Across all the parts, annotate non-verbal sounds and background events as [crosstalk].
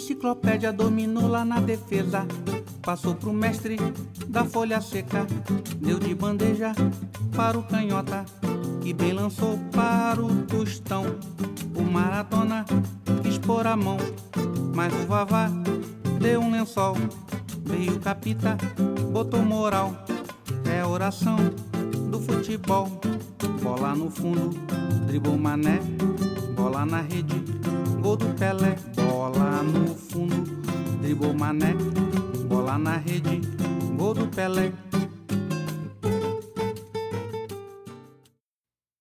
enciclopédia dominou lá na defesa. Passou pro mestre da folha seca. Deu de bandeja para o canhota. Que bem lançou para o tostão. O maratona quis pôr a mão. Mas o vavá deu um lençol. Veio o capita, botou moral. É oração do futebol. Bola no fundo, dribou mané. Bola na rede, gol do Pelé. No fundo, dribou mané. Bola na rede, gol do Pelé.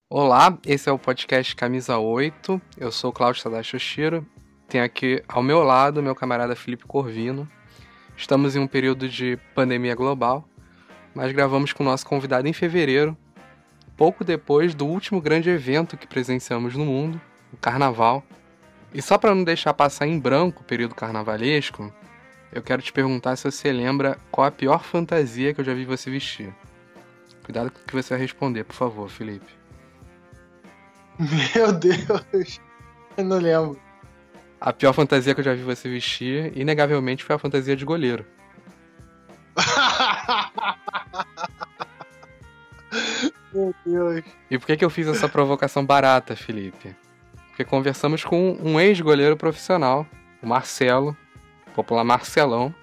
Olá, esse é o podcast Camisa 8. Eu sou Cláudio Tadashi Oshiro. Tenho aqui ao meu lado meu camarada Felipe Corvino. Estamos em um período de pandemia global, mas gravamos com o nosso convidado em fevereiro, pouco depois do último grande evento que presenciamos no mundo, o Carnaval. E só para não deixar passar em branco o período carnavalesco, eu quero te perguntar se você lembra qual a pior fantasia que eu já vi você vestir. Cuidado com o que você vai responder, por favor, Felipe. [laughs] Meu Deus, eu não lembro. A pior fantasia que eu já vi você vestir, inegavelmente, foi a fantasia de goleiro. [laughs] Meu Deus. E por que, que eu fiz essa provocação barata, Felipe? Porque conversamos com um ex-goleiro profissional, o Marcelo, popular Marcelão,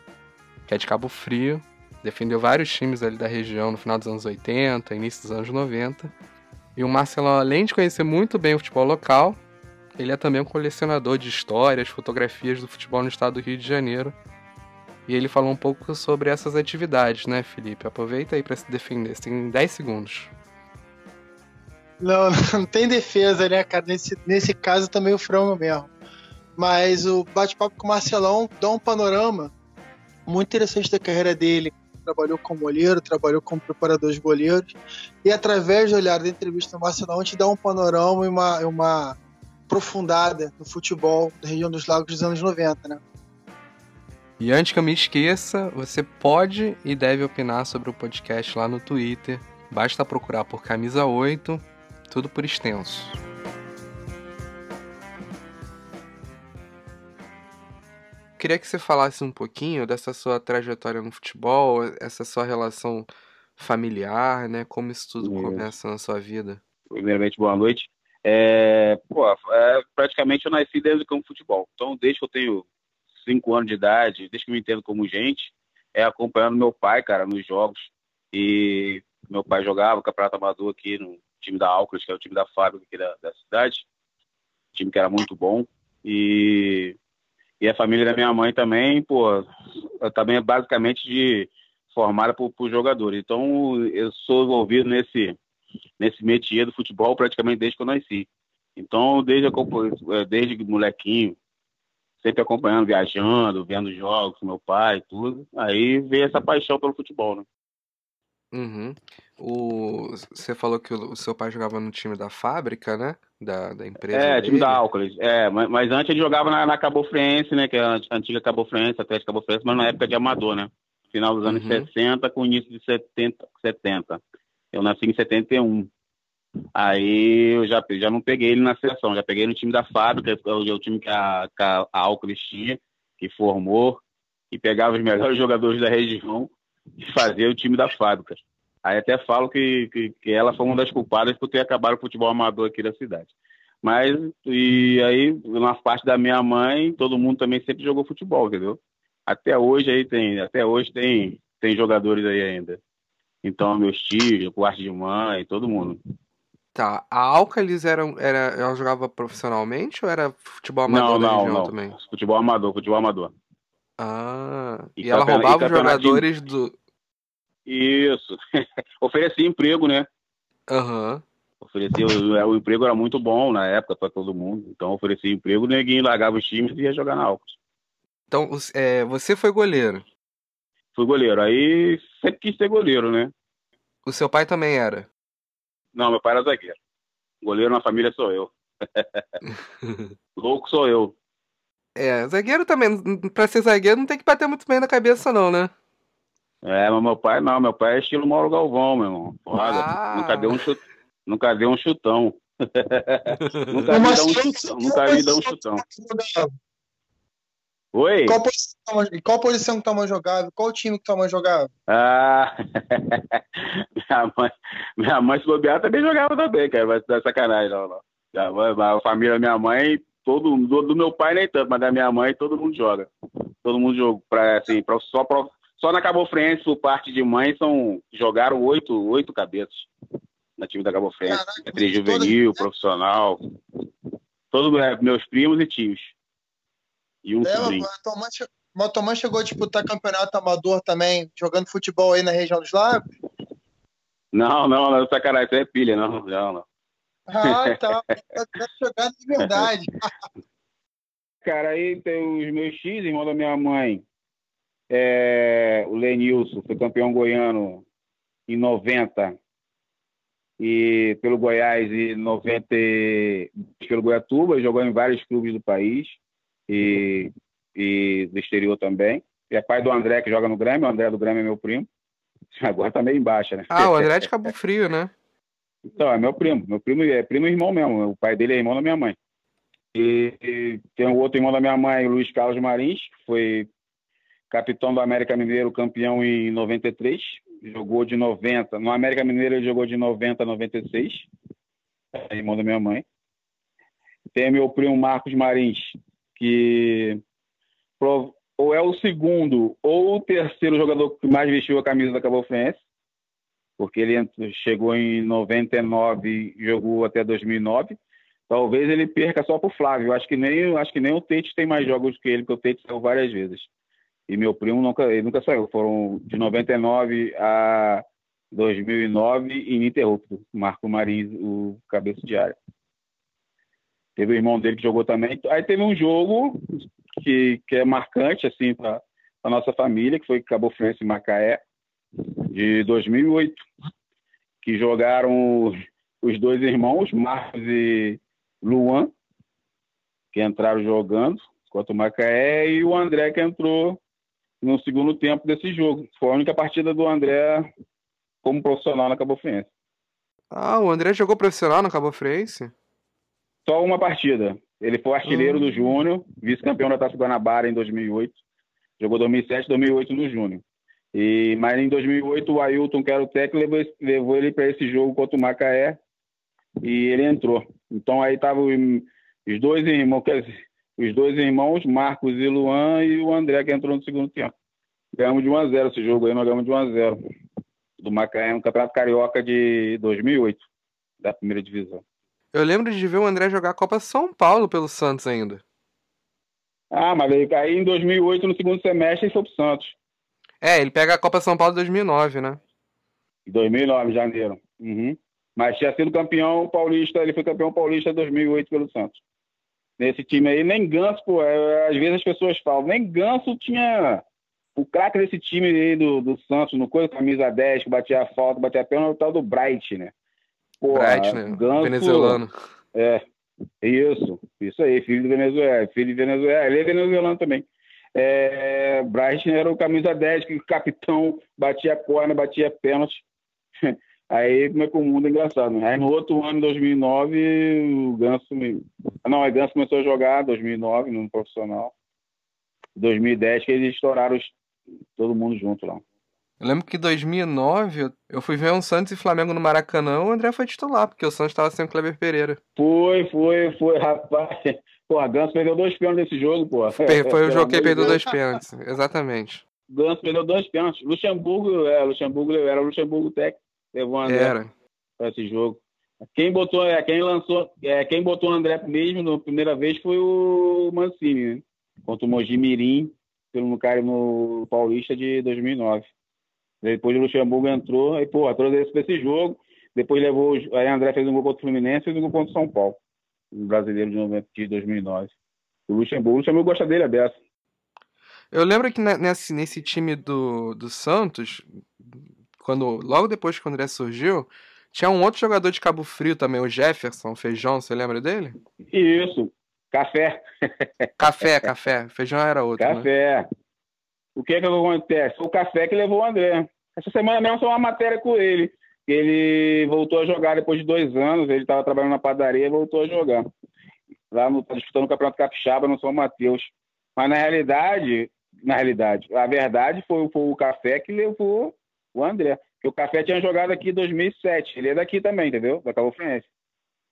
que é de Cabo Frio, defendeu vários times ali da região no final dos anos 80, início dos anos 90. E o Marcelão, além de conhecer muito bem o futebol local, ele é também um colecionador de histórias, fotografias do futebol no estado do Rio de Janeiro. E ele falou um pouco sobre essas atividades, né, Felipe? Aproveita aí para se defender, você tem 10 segundos. Não, [laughs] não tem defesa, né, cara? Nesse, nesse caso também o frango mesmo. Mas o bate-papo com o Marcelão dá um panorama muito interessante da carreira dele. Trabalhou como goleiro, trabalhou como preparador de goleiros. E através do olhar da entrevista do Marcelão, a gente dá um panorama e uma, uma aprofundada no futebol da região dos lagos dos anos 90, né? E antes que eu me esqueça, você pode e deve opinar sobre o podcast lá no Twitter. Basta procurar por Camisa 8, tudo por extenso. Queria que você falasse um pouquinho dessa sua trajetória no futebol, essa sua relação familiar, né? Como isso tudo começa na sua vida. Primeiramente, boa noite. É, pô, é, praticamente eu nasci desde o campo de futebol. Então, desde que eu tenho cinco anos de idade, desde que eu me entendo como gente, é acompanhando meu pai, cara, nos jogos. E meu pai jogava campeonato amador aqui no time da Alcras, que é o time da fábrica aqui da, da cidade. time que era muito bom. E e a família da minha mãe também, pô, também é basicamente de formada por, por jogadores. Então, eu sou envolvido nesse nesse métier do futebol praticamente desde que eu nasci. Então, desde é, desde molequinho, sempre acompanhando, viajando, vendo jogos com meu pai, tudo. Aí veio essa paixão pelo futebol, né? Uhum. O, você falou que o, seu pai jogava no time da fábrica, né? Da, da empresa. É, dele. time da Álcolis. É, mas, mas, antes ele jogava na, na Cabo Friense, né? Que é a antiga Cabo Friense, Atlético Cabo Friense, mas na época de amador, né? Final dos anos uhum. 60 com início de 70, 70. Eu nasci em 71. Aí eu já, já não peguei ele na seleção, já peguei no time da fábrica, é o, o time que a, que a tinha, que formou, e pegava os melhores [laughs] jogadores da região e fazia o time da fábrica. Aí até falo que, que, que, ela foi uma das culpadas por ter acabado o futebol amador aqui da cidade. Mas, e aí, na parte da minha mãe, todo mundo também sempre jogou futebol, entendeu? Até hoje aí tem, até hoje tem, tem jogadores aí ainda. Então, meus tios, quarto de mãe, todo mundo. Tá. A Alcalis era, era, ela jogava profissionalmente ou era futebol amador não, da não, região não. também? Futebol amador, futebol amador. Ah, e, e ela roubava os jogadores do, isso. [laughs] Oferecia emprego, né? Aham. Uhum. Oferecia, o, o, emprego era muito bom na época para todo mundo. Então oferecia emprego, o neguinho largava os times e ia jogar na Alcos. Então, é, você foi goleiro? Fui goleiro. Aí sempre quis ser goleiro, né? O seu pai também era? Não, meu pai era zagueiro. Goleiro na família sou eu. [laughs] Louco sou eu. É, zagueiro também. Pra ser zagueiro não tem que bater muito bem na cabeça, não, né? É, mas meu pai não, meu pai é estilo Mauro Galvão, meu irmão. Porrada. Ah. Nunca deu um chut... nunca deu um chutão. [laughs] nunca vi dar um chutão, nunca vi dar um chutão. Oi? Qual posição, qual posição que tua mãe jogava? Qual time que tua mãe jogava? Ah, [laughs] minha mãe, minha mãe se bobear também jogava também, cara, vai dar sacanagem, não, não. A, a família da minha mãe, todo do, do, meu pai nem tanto, mas da minha mãe todo mundo joga. Todo mundo joga, pra, assim, pra, só, pra, só na Cabo Friense, por parte de mãe, são, jogaram oito, oito cabeças na time da Cabo Friense, entre juvenil, toda... profissional, todos é, meus primos e tios. E um é. Tua mãe, mas tua mãe chegou a disputar campeonato amador também, jogando futebol aí na região dos lagos? Não, não, não, sacanagem, isso é pilha, não, não, não. Ah, tá. tá jogando de verdade. [laughs] Cara, aí tem os meus X, irmão da minha mãe. É, o Lenilson, foi campeão goiano em 90 e pelo Goiás em 90 pelo Goiatuba, jogou em vários clubes do país e, e do exterior também. E é pai do André, que joga no Grêmio. O André do Grêmio é meu primo. Agora tá meio embaixo, né? Ah, o André é de Cabo Frio, né? Então, é meu primo. Meu primo é primo e irmão mesmo. O pai dele é irmão da minha mãe. E, e tem um outro irmão da minha mãe, Luiz Carlos Marins, que foi capitão do América Mineiro, campeão em 93. Jogou de 90. No América Mineiro ele jogou de 90 a 96. É irmão da minha mãe. Tem meu primo Marcos Marins, que ou é o segundo ou o terceiro jogador que mais vestiu a camisa da Cabo Friense, porque ele chegou em 99 e jogou até 2009. Talvez ele perca só para o Flávio. Acho que nem acho que nem o Tete tem mais jogos que ele, porque o Tete saiu várias vezes. E meu primo nunca ele nunca saiu. Foram de 99 a 2009 ininterrupto. Marco Marins, o cabeça de área. Teve o irmão dele que jogou também. Aí teve um jogo que, que é marcante assim para a nossa família, que foi Cabo Friense e Macaé, de 2008, que jogaram os dois irmãos, Marcos e Luan, que entraram jogando contra o Macaé, e o André que entrou no segundo tempo desse jogo. Foi a única partida do André como profissional na Cabo Friense. Ah, o André jogou profissional no Cabo Friense? Só uma partida. Ele foi artilheiro do ah. Júnior, vice-campeão da Taça Guanabara em 2008. Jogou 2007, 2008 no Júnior. E, mas em 2008 o Ailton, que era o técnico, levou, levou ele para esse jogo contra o Macaé e ele entrou. Então aí estavam os dois irmãos, os dois irmãos, Marcos e Luan, e o André que entrou no segundo tempo. Ganhamos de 1 a 0 esse jogo aí, nós ganhamos de 1 a 0 do Macaé no Campeonato Carioca de 2008, da primeira divisão. Eu lembro de ver o André jogar a Copa São Paulo pelo Santos ainda. Ah, mas aí em 2008, no segundo semestre, ele foi pro Santos. É, ele pega a Copa São Paulo em 2009, né? 2009, janeiro. Uhum. Mas tinha sido campeão paulista, ele foi campeão paulista em 2008 pelo Santos. Nesse time aí, nem Ganso, pô, é, às vezes as pessoas falam, nem Ganso tinha o craque desse time aí do, do Santos, no coisa, camisa 10, que batia a falta, batia a perna, o tal do Bright, né? Porra, Bright, né? Ganso, venezuelano. É, isso, isso aí, filho de Venezuela, filho de Venezuela, ele é venezuelano também. É, Bright era o camisa 10, que o capitão batia a corna, batia pênalti. [laughs] Aí como é que o mundo é engraçado. Né? Aí no outro ano, 2009, o Ganso. Não, o Ganso começou a jogar 2009 no profissional. 2010 que eles estouraram todo mundo junto lá. Eu lembro que em 2009 eu fui ver um Santos e Flamengo no Maracanã, o André foi titular, porque o Santos estava sem o Kleber Pereira. Foi, foi, foi, rapaz. Pô, a Ganso perdeu dois pênaltis nesse jogo, pô. Foi [laughs] o jogo que perdeu dois pênaltis, exatamente. Ganso perdeu dois pênaltis. Luxemburgo, é, Luxemburgo era o Luxemburgo técnico, levou o André era. para esse jogo. Quem botou, é, quem lançou, é, quem botou o André mesmo na primeira vez foi o Mancini, né? Contra o Mogi Mirim, pelo cara no Paulista de 2009. Depois o Luxemburgo entrou, aí, pô, trouxe esse, esse jogo. Depois levou. Aí André fez um gol contra o Fluminense e fez um gol contra o São Paulo. Brasileiro de, 90, de 2009. O Luxemburgo, o Luxemburgo gosta dele, a dessa. Eu lembro que nesse, nesse time do, do Santos, quando logo depois que o André surgiu, tinha um outro jogador de Cabo Frio também, o Jefferson Feijão, você lembra dele? Isso, Café. Café, Café. Feijão era outro. Né? Café. Né? O que é que acontece? O Café que levou o André. Essa semana mesmo só uma matéria com ele. Ele voltou a jogar depois de dois anos. Ele estava trabalhando na padaria e voltou a jogar. Lá no, tá disputando o Campeonato Capixaba no São Mateus. Mas na realidade, na realidade, a verdade foi, foi o Café que levou o André. Porque o Café tinha jogado aqui em 2007. Ele é daqui também, entendeu? Da Cabo Friense.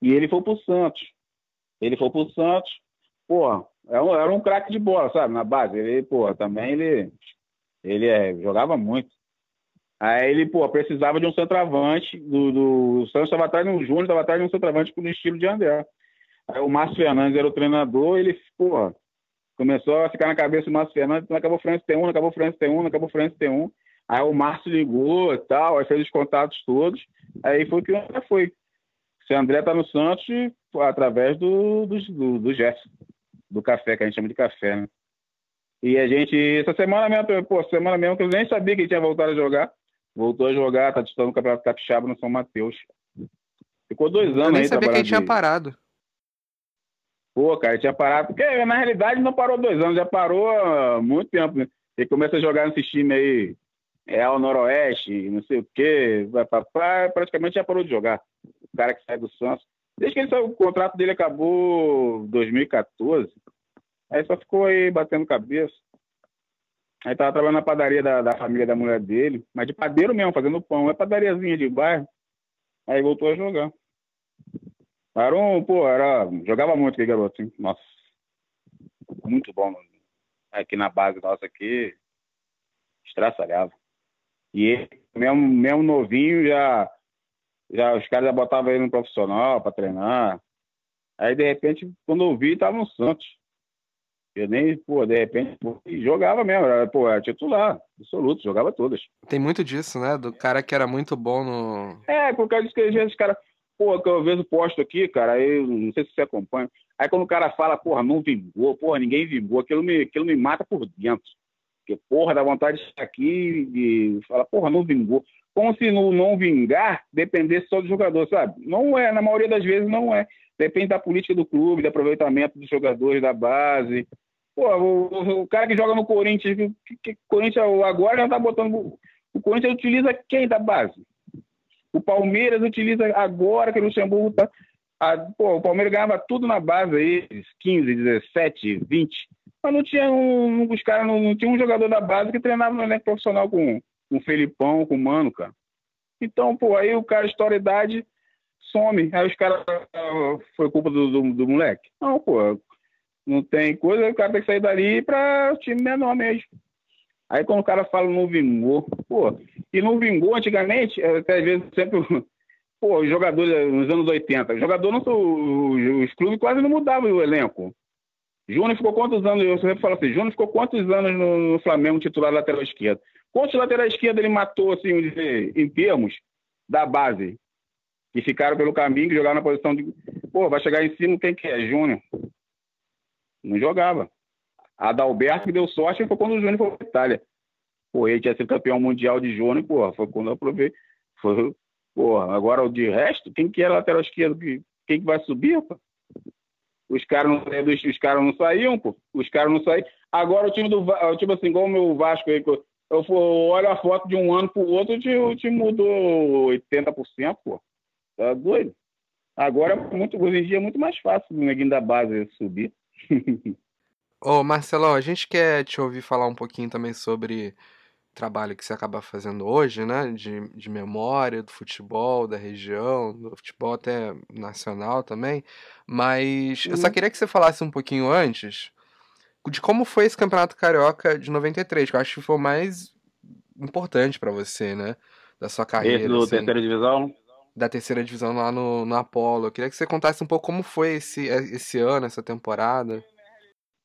E ele foi pro Santos. Ele foi pro Santos. Pô, era um, era um craque de bola, sabe? Na base. Ele, também ele, ele é, jogava muito. Aí ele, pô, precisava de um centroavante. Do, do, o Santos estava atrás de um Júnior, estava atrás de um centroavante com o estilo de André. Aí o Márcio Fernandes era o treinador, ele, pô, começou a ficar na cabeça do Márcio Fernandes, acabou o França tem um, acabou o França tem um, acabou o França tem um. Aí o Márcio ligou e tal, aí fez os contatos todos. Aí foi que o André foi. Se André tá no Santos, através do, do, do, do do café, que a gente chama de café, né? E a gente, essa semana mesmo, pô, semana mesmo que eu nem sabia que ele tinha voltado a jogar. Voltou a jogar, tá disputando o Campeonato Capixaba no São Mateus. Ficou dois anos eu nem aí sabia que ele tinha parado. Pô, cara, ele tinha parado. Porque na realidade não parou dois anos, já parou há muito tempo. Né? Ele começa a jogar nesse time aí, Real Noroeste, não sei o quê, vai pra praia, praticamente já parou de jogar. O cara que sai do Santos. Desde que ele saiu, o contrato dele acabou em 2014. Aí só ficou aí batendo cabeça. Aí tava trabalhando na padaria da, da família da mulher dele, mas de padeiro mesmo, fazendo pão. É padariazinha de bairro. Aí voltou a jogar. Era um, pô, era. Jogava muito aquele garoto, hein? Nossa. Muito bom. Aqui na base nossa aqui, estraçalhava. E ele, mesmo, mesmo novinho, já, já. Os caras já botavam ele no profissional pra treinar. Aí, de repente, quando eu vi, tava no Santos. Eu nem, pô, de repente, pô, jogava mesmo, era, pô, era titular, absoluto, jogava todas. Tem muito disso, né? Do cara que era muito bom no. É, por causa disso que às vezes os caras, pô, que eu vejo posto aqui, cara, aí eu não sei se você acompanha. Aí quando o cara fala, porra, não vingou, porra, ninguém vingou, aquilo me, aquilo me mata por dentro. Porque, porra, dá vontade de estar aqui e falar, porra, não vingou. Como se no não vingar dependesse só do jogador, sabe? Não é, na maioria das vezes não é. Depende da política do clube, do aproveitamento dos jogadores da base. Pô, o, o- cara que joga no Corinthians, que, que, Corinthians agora já tá botando. O Corinthians utiliza quem da base? O Palmeiras utiliza agora que o Luxemburgo tá. a- pô, o Palmeiras ganhava tudo na base aí, 15, 17, 20. Mas não tinha um. Os caras não, não tinha um jogador da base que treinava no elenco profissional com, com o Felipão, com o Mano, cara. Então, pô, aí o cara estoura a idade, some. Aí os caras. ah, Foi culpa do, do, do moleque? Não, pô. Não tem coisa, o cara tem que sair dali pra time menor mesmo. Aí quando o cara fala não vingou, pô, e não vingou antigamente, até às vezes sempre, [laughs] pô, os jogadores nos anos 80, jogador não, os, os clubes quase não mudavam o elenco. Júnior ficou quantos anos, eu sempre falo assim, Júnior ficou quantos anos no, no Flamengo titular lateral esquerdo? Quantos lateral esquerdo ele matou, assim, em termos da base? Que ficaram pelo caminho, que jogaram na posição de. Pô, vai chegar em cima quem que é? Júnior. Não jogava. Adalberto que deu sorte foi quando o Júnior foi para Itália. Pô, ele tinha sido campeão mundial de Júnior, porra, foi quando eu provei. Foi, porra, agora o de resto, quem que era lateral esquerdo? que- Quem que vai subir, pô? Os caras não, os caras não saíam, pô. Os caras não saíam. Agora o time do tipo assim, igual o meu Vasco aí, eu, eu olho a foto de um ano pro outro, o time mudou 80%, pô. Tá doido? Agora, muito, hoje em dia, é muito mais fácil o neguinho da base subir. [laughs] Ô, Marcelão, a gente quer te ouvir falar um pouquinho também sobre o trabalho que você acaba fazendo hoje, né? De, de memória, do futebol, da região, do futebol até nacional também. Mas eu só Uhum. queria que você falasse um pouquinho antes de como foi esse Campeonato Carioca de 93, que eu acho que foi o mais importante pra você, né? Da sua Esse carreira, do assim, terceira divisão. Da terceira divisão lá no, no Apollo. Eu queria que você contasse um pouco como foi esse, esse ano, essa temporada.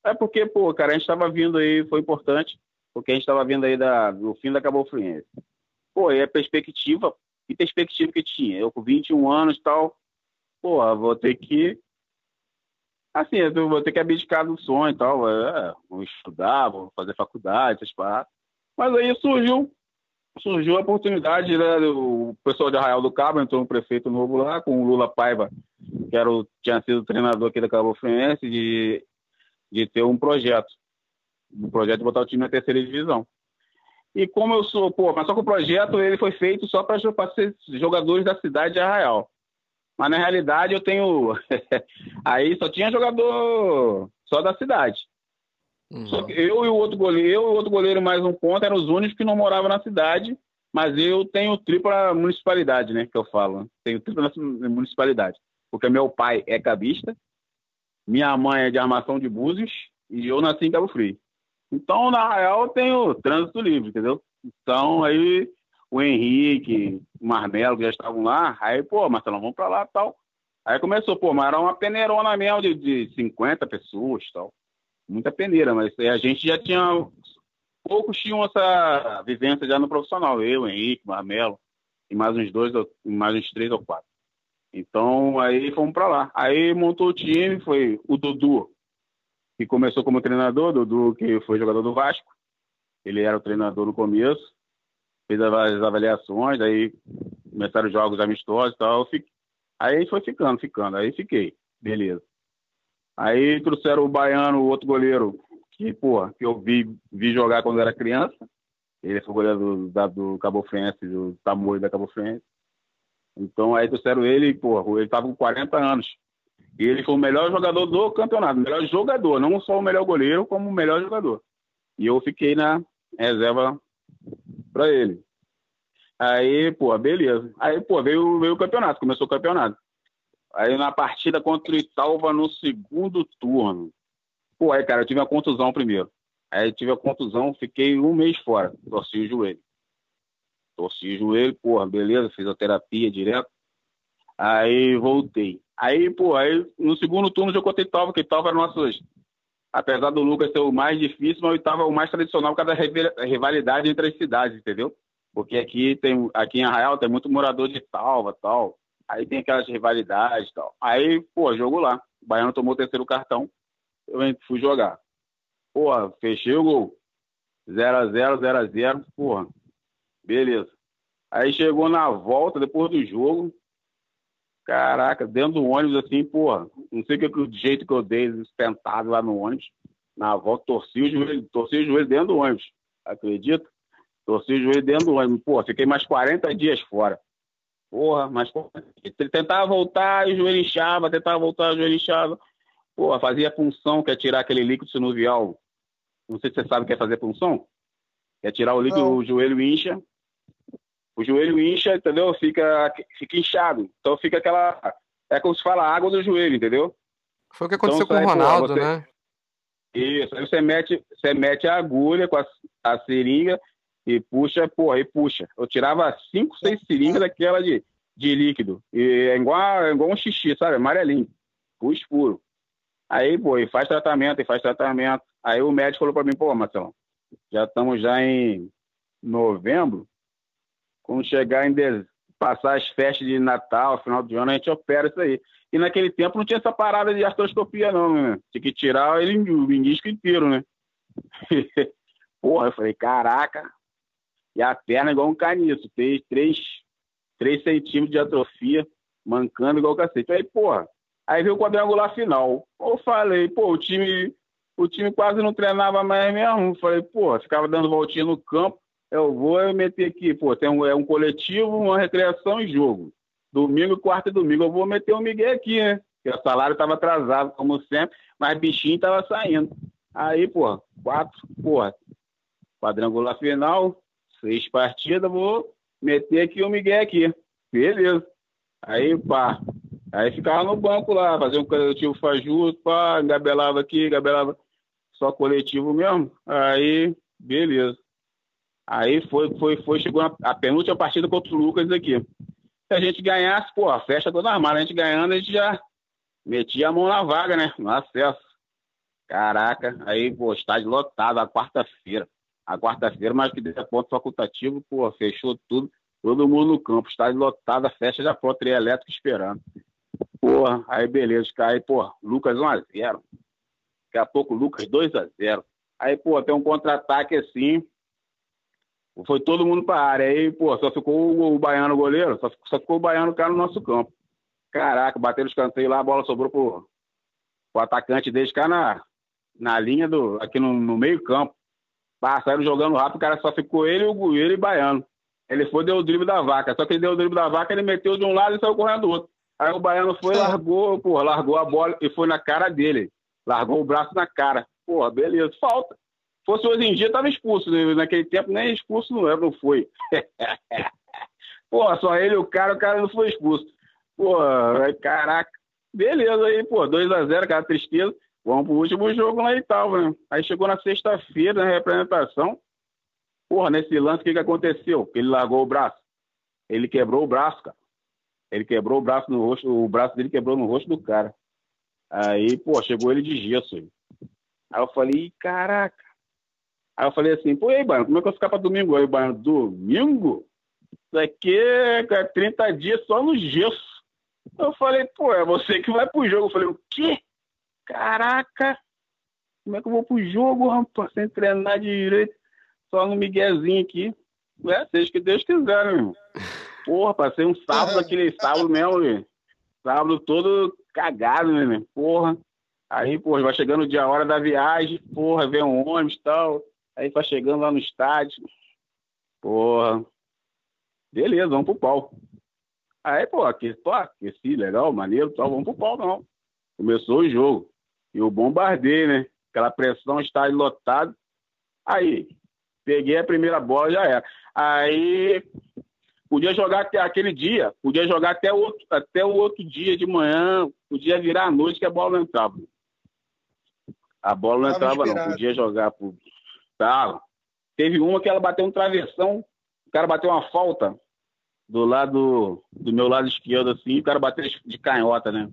É porque, pô, cara, a gente estava vindo aí, foi importante, porque a gente estava vindo aí da, do fim da Cabo Friense. Pô, e a perspectiva, que perspectiva que tinha? Eu com 21 anos e tal, pô, vou ter que. Assim, eu vou ter que abdicar do sonho e tal. É, vou estudar, vou fazer faculdade, essas paradas. Mas aí surgiu, surgiu a oportunidade, né? O pessoal de Arraial do Cabo entrou um prefeito novo lá, com o Lula Paiva, que era o, tinha sido treinador aqui da Cabo Friense, de de ter um projeto. Um projeto de botar o time na terceira divisão. E como eu sou, pô, mas só que o projeto ele foi feito só para ser jogadores da cidade de Arraial. Mas na realidade eu tenho. [laughs] Aí só tinha jogador só da cidade. Uhum. Só que eu e o outro goleiro, eu e o outro goleiro mais um ponto eram os únicos que não moravam na cidade, mas eu tenho tripla municipalidade, né? Que eu falo. Tenho tripla municipalidade. Porque meu pai é cabista, minha mãe é de armação de Búzios e eu nasci em Cabo Frio. Então, na real, eu tenho trânsito livre, entendeu? Então, aí o Henrique, o Marmelo, que já estavam lá, aí, pô, Marcelo, vamos pra lá tal. Aí começou, pô, mas era uma peneirona mesmo de, de 50 pessoas tal. Muita peneira, mas a gente já tinha. Poucos tinham essa vivência já no profissional. Eu, Henrique, Marmelo, e mais uns dois, mais uns três ou quatro. Então, aí fomos para lá. Aí montou o time, foi o Dudu, que começou como treinador, Dudu, que foi jogador do Vasco. Ele era o treinador no começo, fez as avaliações, aí começaram os jogos amistosos e tal. Aí foi ficando, ficando. Aí fiquei, beleza. Aí trouxeram o Baiano, o outro goleiro, que, pô, que eu vi, vi jogar quando era criança. Ele foi o goleiro do, da, do Cabo Frense, do Tamoio da Cabo Frense. Então aí trouxeram ele, pô, ele tava com 40 anos. E ele foi o melhor jogador do campeonato, melhor jogador, não só o melhor goleiro, como o melhor jogador. E eu fiquei na reserva para ele. Aí, pô, beleza. Aí, pô, veio, veio o campeonato, começou o campeonato. Aí na partida contra o Italva no segundo turno. Pô, aí, cara, eu tive a contusão primeiro. Aí tive a contusão, fiquei um mês fora, torci o joelho. Torci o joelho, porra, beleza, fisioterapia direto. Aí voltei. Aí, pô, aí no segundo turno eu contei Italva, que Italva era nossos. Apesar do Lucas ser o mais difícil, mas o Italva é o mais tradicional por causa da rivalidade entre as cidades, entendeu? Porque aqui tem aqui em Arraial tem muito morador de Talva tal. Aí tem aquelas rivalidades tal. Aí, pô, jogo lá. O Baiano tomou o terceiro cartão. Eu fui jogar. Pô, fechei o gol. 0x0, 0x0. Porra, beleza. Aí chegou na volta, depois do jogo. Caraca, dentro do ônibus, assim, porra. Não sei o que o jeito que eu dei, espentado lá no ônibus. Na volta, torci o joelho, torci o joelho dentro do ônibus. Acredita? Torci o joelho dentro do ônibus. Pô, fiquei mais 40 dias fora. Porra, mas tentava voltar e o joelho inchava, tentava voltar, o joelho inchava. Porra, fazia punção, que é tirar aquele líquido sinovial. Não sei se você sabe o que é fazer punção. É tirar o líquido, Não. o joelho incha. O joelho incha, entendeu? Fica, fica inchado. Então fica aquela. É como se fala água do joelho, entendeu? Foi o que aconteceu então, com o Ronaldo, porra, você... né? Isso, aí você mete, você mete a agulha com a, a seringa e puxa, porra, e puxa. Eu tirava cinco, seis seringas daquela de, de líquido. E é igual, é igual um xixi, sabe? Amarelinho. Pus puro. Aí, pô, e faz tratamento, e faz tratamento. Aí o médico falou pra mim, pô, Marcelo, já estamos já em novembro. Quando chegar em dez... passar as festas de Natal, final do ano, a gente opera isso aí. E naquele tempo não tinha essa parada de artroscopia, não, né? Tinha que tirar ele, o menisco inteiro, né? [laughs] Porra, eu falei, caraca, e a perna igual um caniço, fez 3, 3 centímetros de atrofia, mancando igual o cacete. Aí, porra, aí veio o quadrangular final. Eu falei, pô, o time, o time quase não treinava mais mesmo. Eu falei, pô, ficava dando voltinha no campo. Eu vou meter aqui, pô, tem um, é um coletivo, uma recreação e jogo. Domingo, quarta e domingo. Eu vou meter o Miguel aqui, né? Porque o salário estava atrasado, como sempre, mas bichinho estava saindo. Aí, pô, quatro, porra, quadrangular final, seis partidas, vou meter aqui o Miguel aqui. Beleza. Aí, pá. Aí ficava no banco lá, fazia um coletivo fajuto, pá, engabelava aqui, engabelava só coletivo mesmo. Aí, beleza. Aí foi, foi, foi, chegou a, a penúltima partida contra o Lucas aqui. Se a gente ganhasse, pô, a festa toda armada, a gente ganhando, a gente já metia a mão na vaga, né? No acesso. Caraca, aí, pô, estádio lotado, a quarta-feira a quarta-feira, mas que desse ponto facultativo, pô, fechou tudo, todo mundo no campo, estádio lotado, a festa já pronto, tria elétrico esperando. Porra, aí beleza, aí, pô, Lucas 1x0. Daqui a pouco, Lucas 2x0. Aí, pô, tem um contra-ataque assim. Foi todo mundo pra área. Aí, pô, só ficou o, o baiano goleiro, só, só ficou o baiano cara no nosso campo. Caraca, bateram os canteiros lá, a bola sobrou pro, pro atacante deles cá na, na linha do. aqui no, no meio campo. Bah, saíram jogando rápido, o cara só ficou ele, o ele e o Baiano. Ele foi, deu o drible da vaca. Só que ele deu o drible da vaca, ele meteu de um lado e saiu correndo do outro. Aí o Baiano foi, largou, pô, largou a bola e foi na cara dele. Largou o braço na cara. porra, beleza, falta. Fosse hoje em dia, tava expulso. Né? Naquele tempo nem expulso não era, não foi. [laughs] pô, só ele o cara, o cara não foi expulso. Pô, caraca. Beleza aí, pô, 2x0, aquela tristeza. Vamos pro último jogo lá e tal, né? Aí chegou na sexta-feira, na representação. Porra, nesse lance, o que, que aconteceu? Ele largou o braço. Ele quebrou o braço, cara. Ele quebrou o braço no rosto, o braço dele quebrou no rosto do cara. Aí, pô, chegou ele de gesso. Aí, aí eu falei, caraca. Aí eu falei assim, pô, e aí, Baiano, como é que eu vou ficar pra domingo? Aí, Baiano, domingo? Isso aqui é 30 dias só no gesso. Eu falei, pô, é você que vai pro jogo. Eu falei, o quê? Caraca! Como é que eu vou pro jogo, rapaz? Sem treinar direito, só no miguezinho aqui. É, seja que Deus quiser, meu irmão. Porra, passei um sábado, aquele sábado mesmo, meu. sábado todo cagado, né, Porra. Aí, porra, vai chegando o dia, a hora da viagem, porra, vem um ônibus e tal. Aí vai chegando lá no estádio. Porra. Beleza, vamos pro pau. Aí, pô, aqui, pô, aqueci, legal, maneiro, tal, vamos pro pau, não. Começou o jogo. E o bombardeio, né? Aquela pressão, estádio lotado. Aí, peguei a primeira bola, já era. Aí, podia jogar até aquele dia, podia jogar até o outro, até o outro dia de manhã, podia virar à noite que a bola não entrava. A bola não entrava, inspirado. não. Podia jogar. Por... Tava. Teve uma que ela bateu um travessão, o cara bateu uma falta do lado do meu lado esquerdo, assim, o cara bateu de canhota, né?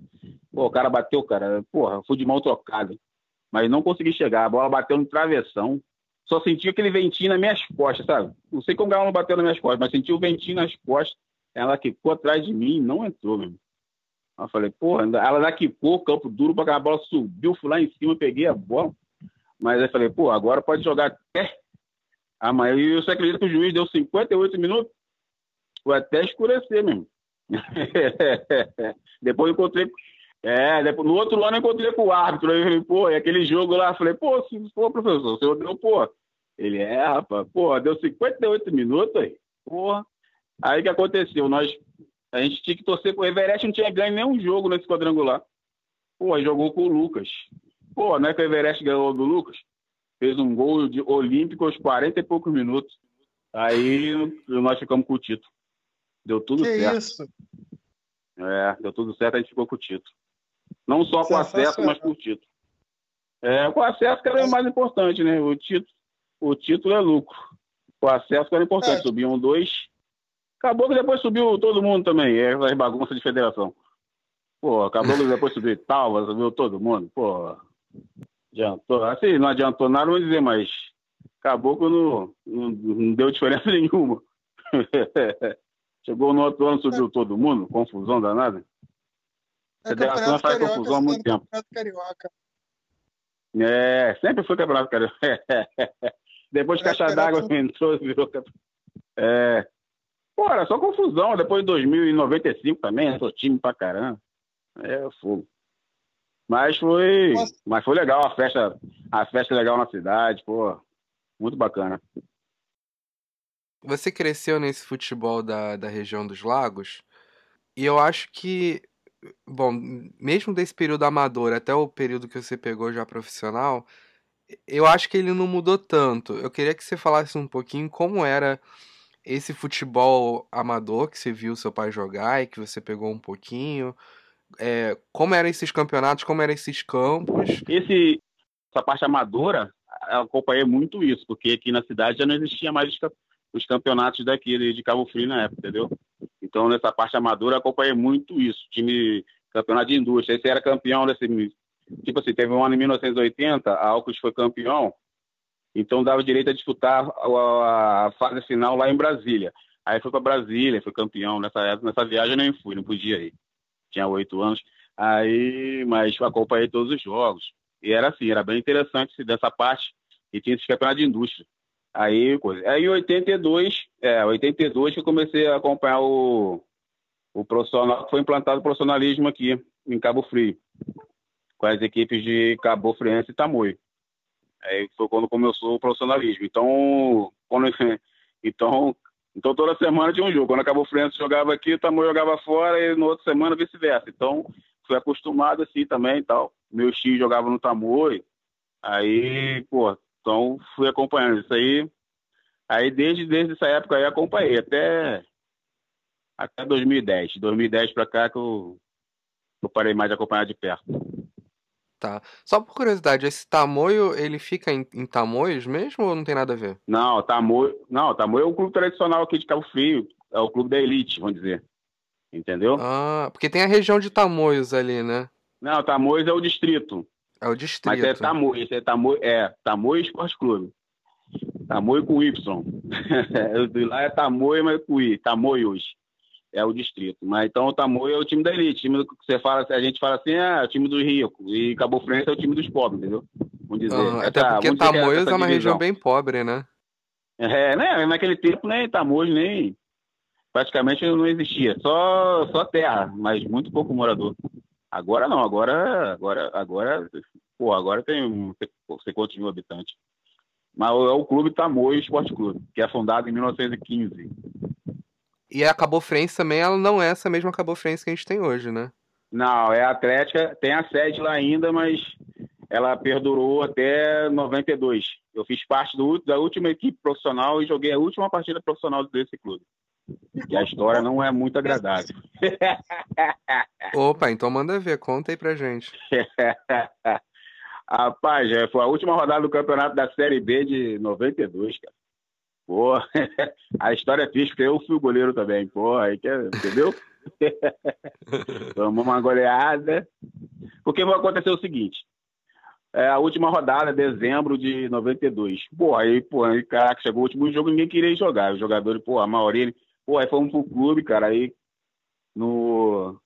Pô, o cara bateu, cara, porra, fui de mal trocado. Mas não consegui chegar, a bola bateu no travessão. Só senti aquele ventinho nas minhas costas, sabe? Não sei como ela não bateu nas minhas costas, mas senti o ventinho nas costas. Ela quicou atrás de mim e não entrou, mesmo. Eu falei, porra, ela ainda quicou, campo duro, para a bola subiu, fui lá em cima, peguei a bola. Mas aí falei, pô, agora pode jogar até amanhã. E você acredita que o juiz deu 58 minutos? Foi até escurecer mesmo. [laughs] depois encontrei. É, depois, no outro ano eu encontrei com o árbitro. Aí eu falei, pô, e aquele jogo lá, eu falei, pô, se for professor, o senhor deu, pô. Ele é, rapaz, pô, deu 58 minutos aí. Porra. Aí o que aconteceu? Nós, a gente tinha que torcer pro Everest, não tinha ganho nenhum jogo nesse quadrangular. Pô, jogou com o Lucas. Pô, não é que o Everest ganhou do Lucas? Fez um gol de olímpico aos 40 e poucos minutos. Aí nós ficamos com o título. Deu tudo que certo. Isso? É, deu tudo certo, a gente ficou com o título. Não só com acesso, mas com o título. É, com acesso que era o mais importante, né? O título, o título é lucro. O acesso que era importante. É. Um, dois. Acabou que depois subiu todo mundo também. É as bagunças de federação. Pô, acabou que depois subiu Talva, subiu todo mundo. Pô, adiantou. Assim, não adiantou nada, vou dizer, mas acabou que não, não, não deu diferença [laughs] nenhuma. [laughs] Chegou no outro ano, subiu todo mundo, confusão danada. A é federação faz Carioca, confusão há muito tempo. Carioca. É, sempre foi campeonato carioca. [laughs] Depois que Caixa d'Água entrou, virou É. Pô, era só confusão. Depois de 2095 também, sou time pra caramba. É, fogo. Mas foi, mas foi legal a festa, a festa legal na cidade, pô, muito bacana. Você cresceu nesse futebol da, da região dos lagos, e eu acho que, bom, mesmo desse período amador até o período que você pegou já profissional, eu acho que ele não mudou tanto. Eu queria que você falasse um pouquinho como era esse futebol amador que você viu seu pai jogar e que você pegou um pouquinho. É, como eram esses campeonatos, como eram esses campos. Esse, essa parte amadora, eu acompanhei muito isso, porque aqui na cidade já não existia mais os campeonatos daqui de Cabo Frio na época, entendeu? Então, nessa parte amadora, acompanhei muito isso. Time, campeonato de indústria. Esse era campeão desse. Tipo assim, teve um ano em 1980, a Alcos foi campeão, então dava direito a disputar a, fase final lá em Brasília. Aí foi para Brasília, foi campeão. Nessa, nessa viagem nem fui, não podia ir. Tinha oito anos. Aí, mas acompanhei todos os jogos. E era assim, era bem interessante dessa parte. E tinha esse campeonato de indústria. Aí, coisa. Aí, em 82, é, 82 que eu comecei a acompanhar o, o profissional, foi implantado o profissionalismo aqui, em Cabo Frio, com as equipes de Cabo Friense e Tamoio. Aí foi quando começou o profissionalismo. Então, quando, [laughs] então, então toda semana tinha um jogo. Quando Cabo Friense jogava aqui, o Tamoio jogava fora e no outra semana vice-versa. Então, fui acostumado assim também e tal. Meu tio jogava no Tamoio, Aí, pô, então fui acompanhando isso aí. Aí desde, desde essa época aí acompanhei até até 2010. 2010 para cá que eu, parei mais de acompanhar de perto. Tá. Só por curiosidade, esse Tamoio, ele fica em, em Tamoios mesmo ou não tem nada a ver? Não, Tamoio, não, Tamoio é o clube tradicional aqui de Cabo Frio, é o clube da elite, vamos dizer. Entendeu? Ah, porque tem a região de Tamoios ali, né? Não, Tamoios é o distrito. É o distrito. Mas é Tamoios, é Tamoio, é Tamoio Esporte Clube. Tamoio com Y. [laughs] lá é Tamoio, mas com I, Tamoios é o distrito. Mas então o Tamoio é o time da elite. Time do, você fala, a gente fala assim, ah, é o time dos ricos. E Cabo Frense é o time dos pobres, entendeu? Vamos dizer. Uhum, até porque Tamoios é, é uma região bem pobre, né? É, né? Naquele tempo nem Tamoios nem praticamente não existia. Só, só terra, mas muito pouco morador. Agora não, agora, agora, agora, pô, agora tem um, sei quantos mil habitantes. Mas é o Clube Tamoio Esporte Clube, que é fundado em 1915. E a Cabo Frense também, ela não é essa mesma Cabo Frense que a gente tem hoje, né? Não, é a Atlética, tem a sede lá ainda, mas ela perdurou até 92. Eu fiz parte do, da última equipe profissional e joguei a última partida profissional desse clube. E a história não é muito agradável. [laughs] Opa, então manda ver, conta aí pra gente. [laughs] Rapaz, foi a última rodada do campeonato da Série B de 92, cara. Pô, [laughs] a história é triste, porque eu fui o goleiro também, aí que, entendeu? Tomou uma goleada. Porque vai acontecer o seguinte: é, a última rodada, dezembro de 92. Pô, aí, pô, aí, caraca, chegou o último jogo, ninguém queria jogar. Os jogadores, pô, a maioria, pô, aí fomos pro clube, cara, aí no.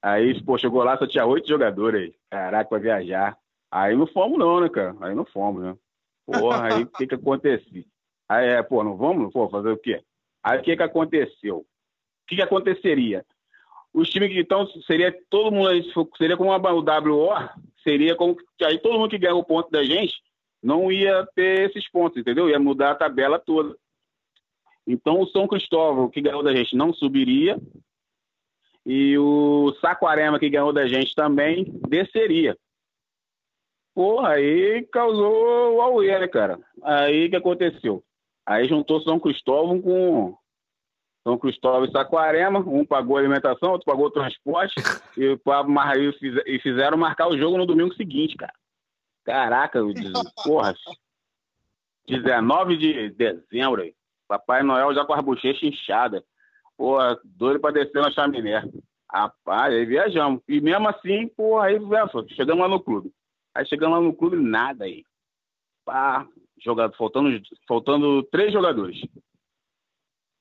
Aí, pô, chegou lá, só tinha oito jogadores. Caraca, pra viajar. Aí não fomos, não, né, cara? Aí não fomos, né? Porra, aí o que que aconteceu? Aí é, pô, não vamos? Pô, fazer o quê? Aí o que que aconteceu? O que que aconteceria? Os times que então seria todo mundo seria como uma, o WO, seria como aí todo mundo que ganha o ponto da gente não ia ter esses pontos, entendeu? Ia mudar a tabela toda. Então o São Cristóvão que ganhou da gente não subiria e o Saquarema que ganhou da gente também desceria. Porra, aí causou o auê, né, cara? Aí o que aconteceu? Aí juntou São Cristóvão com São Cristóvão e Saquarema, um pagou alimentação, outro pagou transporte, [laughs] e, e fizeram marcar o jogo no domingo seguinte, cara. Caraca, [laughs] porra. 19 de dezembro, aí. Papai Noel já com as bochechas inchadas. Porra, doido pra descer na chaminé. Rapaz, aí viajamos. E mesmo assim, porra, aí chegamos lá no clube. Aí chegamos lá no clube, nada aí. Pá, jogado, faltando, faltando três jogadores.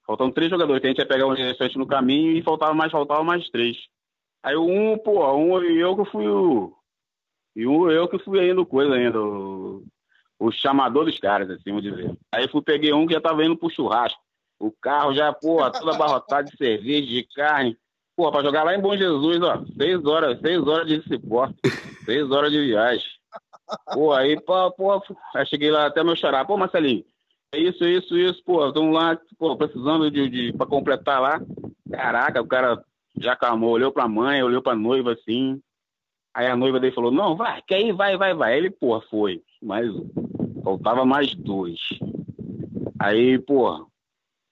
Faltando três jogadores, que a gente ia pegar um restante no caminho e faltava mais, faltava mais três. Aí um, pô, um e eu que fui o. E um eu que fui ainda coisa ainda. O chamador dos caras, assim, vamos dizer. Aí fui, peguei um que já tava indo pro churrasco. O carro já, pô, toda abarrotado de cerveja, de carne. Pô, pra jogar lá em Bom Jesus, ó, seis horas, seis horas de cipó, seis horas de viagem. Pô, aí, pô, pô, aí cheguei lá até meu xará, pô, Marcelinho, é isso, isso, isso, pô, estamos lá, pô, precisando de, de pra completar lá. Caraca, o cara já acalmou, olhou pra mãe, olhou pra noiva assim. Aí a noiva dele falou, não, vai, quer ir, vai, vai, vai. Aí ele, pô, foi. Mas faltava mais dois. Aí, pô,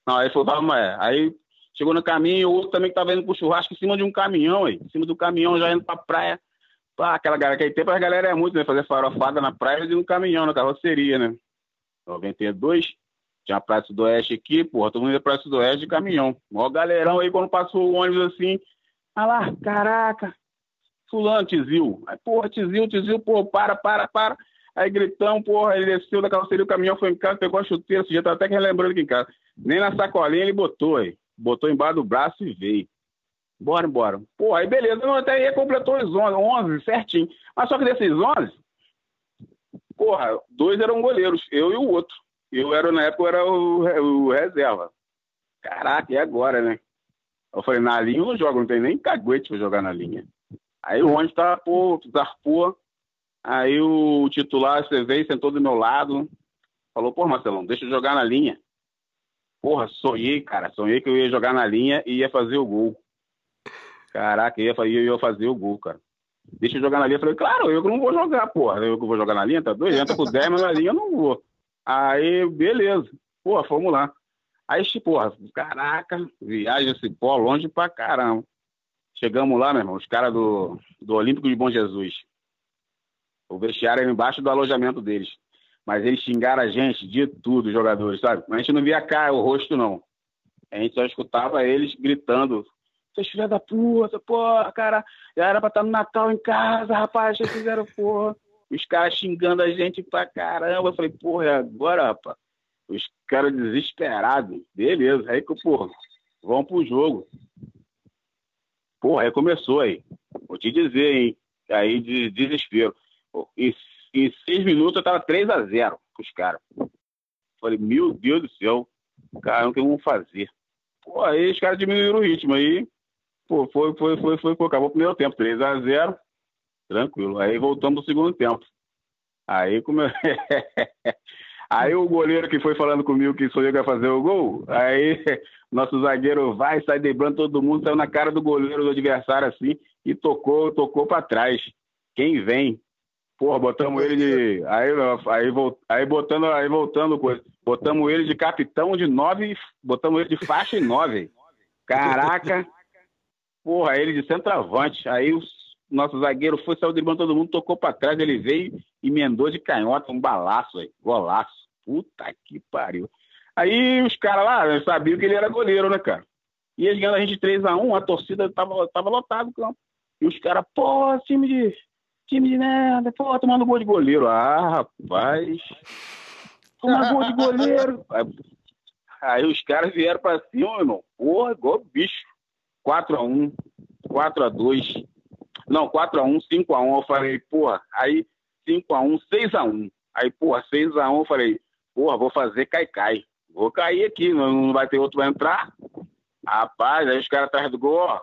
não, aí faltava, é, aí chegou no caminho, o outro também que tava indo pro churrasco em cima de um caminhão, aí, em cima do caminhão, já indo pra praia. Pá, aquela galera, aquele tempo a galera é muito, né? Fazer farofada na praia e no caminhão, na carroceria, né? 92, tinha a Praia do Oeste aqui, porra, todo mundo ia Praia do Oeste de caminhão. Mó galerão aí, quando passou o ônibus assim, ah lá, caraca, fulano, Tizil. Aí, porra, Tizil, Tizil, pô, para, para, para. Aí gritão, porra, ele desceu da carroceria, o caminhão foi em casa, pegou a chuteira, esse tá até que relembrando aqui em casa. Nem na sacolinha ele botou aí botou embaixo do braço e veio. Bora, bora. Pô, aí beleza, não, até aí completou os 11, 11 certinho. Mas só que desses 11, porra, dois eram goleiros, eu e o outro. Eu era, na época, eu era o, o reserva. Caraca, e agora, né? Eu falei, na linha eu não jogo, não tem nem caguete pra jogar na linha. Aí o ônibus tava, pô, zarpou. Aí o titular, você veio, sentou do meu lado. Falou, pô, Marcelão, deixa eu jogar na linha. Porra, sonhei, cara. Sonhei que eu ia jogar na linha e ia fazer o gol. Caraca, eu ia, ia fazer o gol, cara. deixa eu jogar na linha. Eu falei, claro, eu não vou jogar, porra. Eu que vou jogar na linha, tá doido? Entra com 10, mas na linha eu não vou. Aí, beleza. Pô, fomos lá. Aí, porra, caraca, viagem esse pó longe pra caramba. Chegamos lá, meu irmão, os caras do, do Olímpico de Bom Jesus. O vestiário era embaixo do alojamento deles. Mas eles xingaram a gente de tudo, os jogadores, sabe? Mas a gente não via cara, o rosto, não. A gente só escutava eles gritando. Vocês filha da puta, porra, cara. Já era pra estar no Natal em casa, rapaz. Vocês fizeram porra. Os caras xingando a gente pra caramba. Eu falei, porra, é agora, rapaz? Os caras desesperados. Beleza. Aí que, porra, vão pro jogo. Porra, aí começou aí. Vou te dizer, hein? Aí de desespero. Em, seis minutos eu tava 3 a 0 pros caras. Falei, meu Deus do céu, cara, não tem como fazer. Pô, aí os caras diminuíram o ritmo aí. Pô, foi, foi, foi, foi, acabou o primeiro tempo, 3 a 0 tranquilo. Aí voltamos pro segundo tempo. Aí como [laughs] Aí o goleiro que foi falando comigo que sou eu que ia fazer o gol, aí [laughs] nosso zagueiro vai, sai debrando todo mundo, saiu na cara do goleiro do adversário assim e tocou, tocou para trás. Quem vem? Porra, botamos ele. Aí, aí, aí botando, aí voltando coisa. Botamos ele de capitão de nove, botamos ele de faixa em nove. Caraca! Porra, ele de centroavante. Aí o nosso zagueiro foi, saiu driblando todo mundo, tocou para trás, ele veio e emendou de canhota, um balaço, aí, golaço. Puta que pariu. Aí os caras lá sabiam que ele era goleiro, né, cara? E eles ganhando a gente 3x1, a torcida tava, tava lotado o campo. E os caras, pô, time de. Time de merda, pô, tomando gol de goleiro. Ah, rapaz. Tomar gol de goleiro. Aí, os caras vieram pra cima, irmão. Porra, igual bicho. 4x1, 4x2. Não, 4x1, 5x1. Eu falei, porra, aí 5x1, 6x1. Aí, porra, 6x1, eu falei, porra, vou fazer cai-cai. Vou cair aqui, não vai ter outro vai entrar. Rapaz, aí os caras atrás do gol, ó.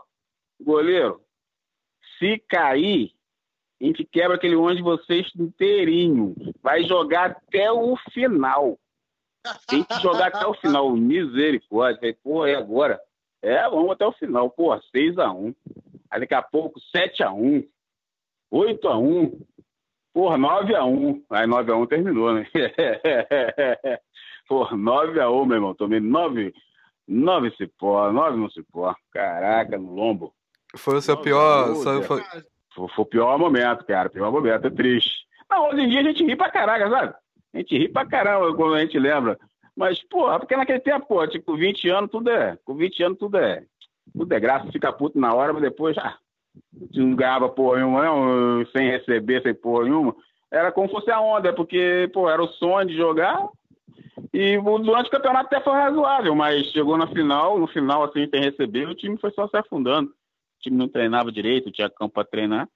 Goleiro, se cair, a gente quebra aquele ônibus de vocês inteirinho. Vai jogar até o final. Tem que jogar até o final. Misericórdia. Porra, e agora? É, vamos até o final. Porra, 6x1. Aí daqui a pouco, 7x1. 8x1. Porra, 9x1. Aí 9x1 terminou, né? [laughs] Porra, 9x1, meu irmão. Tomei 9, 9 cipó, 9 no cipó. Caraca, no lombo. Foi o seu pior. Foi, foi... o pior momento, cara. Pior momento, é triste. Não, hoje em dia a gente ri pra caraca, sabe? A gente ri pra caramba quando a gente lembra. Mas, porra, porque naquele tempo, pô, tipo, com 20 anos tudo é. Com 20 anos tudo é. Tudo é graça, fica puto na hora, mas depois já. Ah, não ganhava porra nenhuma, não, sem receber, sem porra nenhuma. Era como fosse a onda, porque, pô, era o sonho de jogar. E durante o campeonato até foi razoável, mas chegou na final, no final, assim, sem receber, o time foi só se afundando. O time não treinava direito, tinha campo para treinar,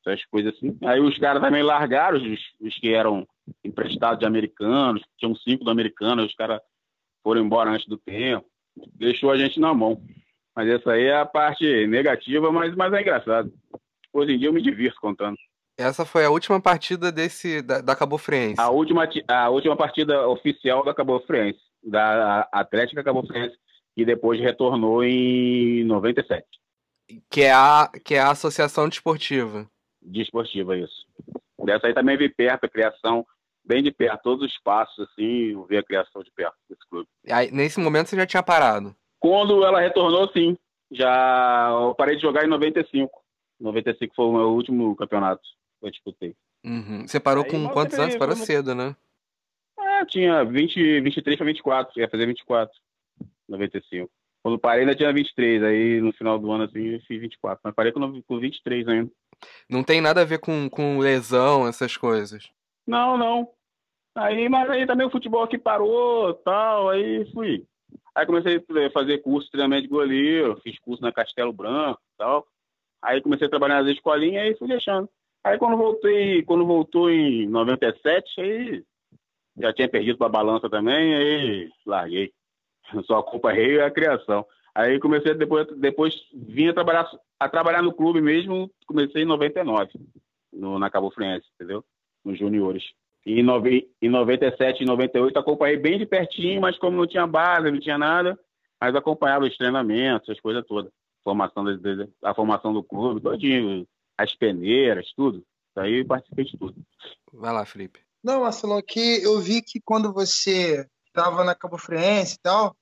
essas coisas assim. Aí os caras também largaram, os, os que eram emprestados de americanos, tinham cinco do americano, os caras foram embora antes do tempo. Deixou a gente na mão. Mas essa aí é a parte negativa, mas, mas é engraçado. Hoje em dia eu me divirto contando. Essa foi a última partida desse da, da Cabo Friense. A última, a última partida oficial da Cabo Friense, da Atlética Cabo Friense, que depois retornou em 97. Que é a, que é a Associação Desportiva. Desportiva, isso. Dessa aí também vi perto a criação, bem de perto, todos os passos, assim, eu vi a criação de perto desse clube. Aí, nesse momento você já tinha parado? Quando ela retornou, sim. Já eu parei de jogar em 95. 95 foi o meu último campeonato que eu disputei. Uhum. Você parou Aí, com quantos anos? Parou cedo, né? É, tinha 20, 23 para 24. Ia fazer 24. 95. Quando parei ainda tinha 23. Aí no final do ano assim eu fiz 24. Mas parei com, com 23 ainda. Não tem nada a ver com, com lesão, essas coisas. Não, não. Aí, mas aí também o futebol aqui parou tal, aí fui Aí comecei a fazer curso de treinamento de goleiro, fiz curso na Castelo Branco e tal. Aí comecei a trabalhar nas escolinhas e fui deixando. Aí quando voltei, quando voltou em 97, aí já tinha perdido para a balança também, aí larguei. Só acompanhei a criação. Aí comecei depois, depois vim a trabalhar, a trabalhar no clube mesmo, comecei em 99, no, na Cabo Friense, entendeu? Nos juniores. E em 97 e 98 acompanhei bem de pertinho, mas como não tinha base, não tinha nada, mas acompanhava os treinamentos, as coisas todas. Formação a formação do clube, todinho. as peneiras, tudo. Isso aí participei de tudo. Vai lá, Felipe. Não, Marcelo, aqui eu vi que quando você estava na Cabo Friense e tal,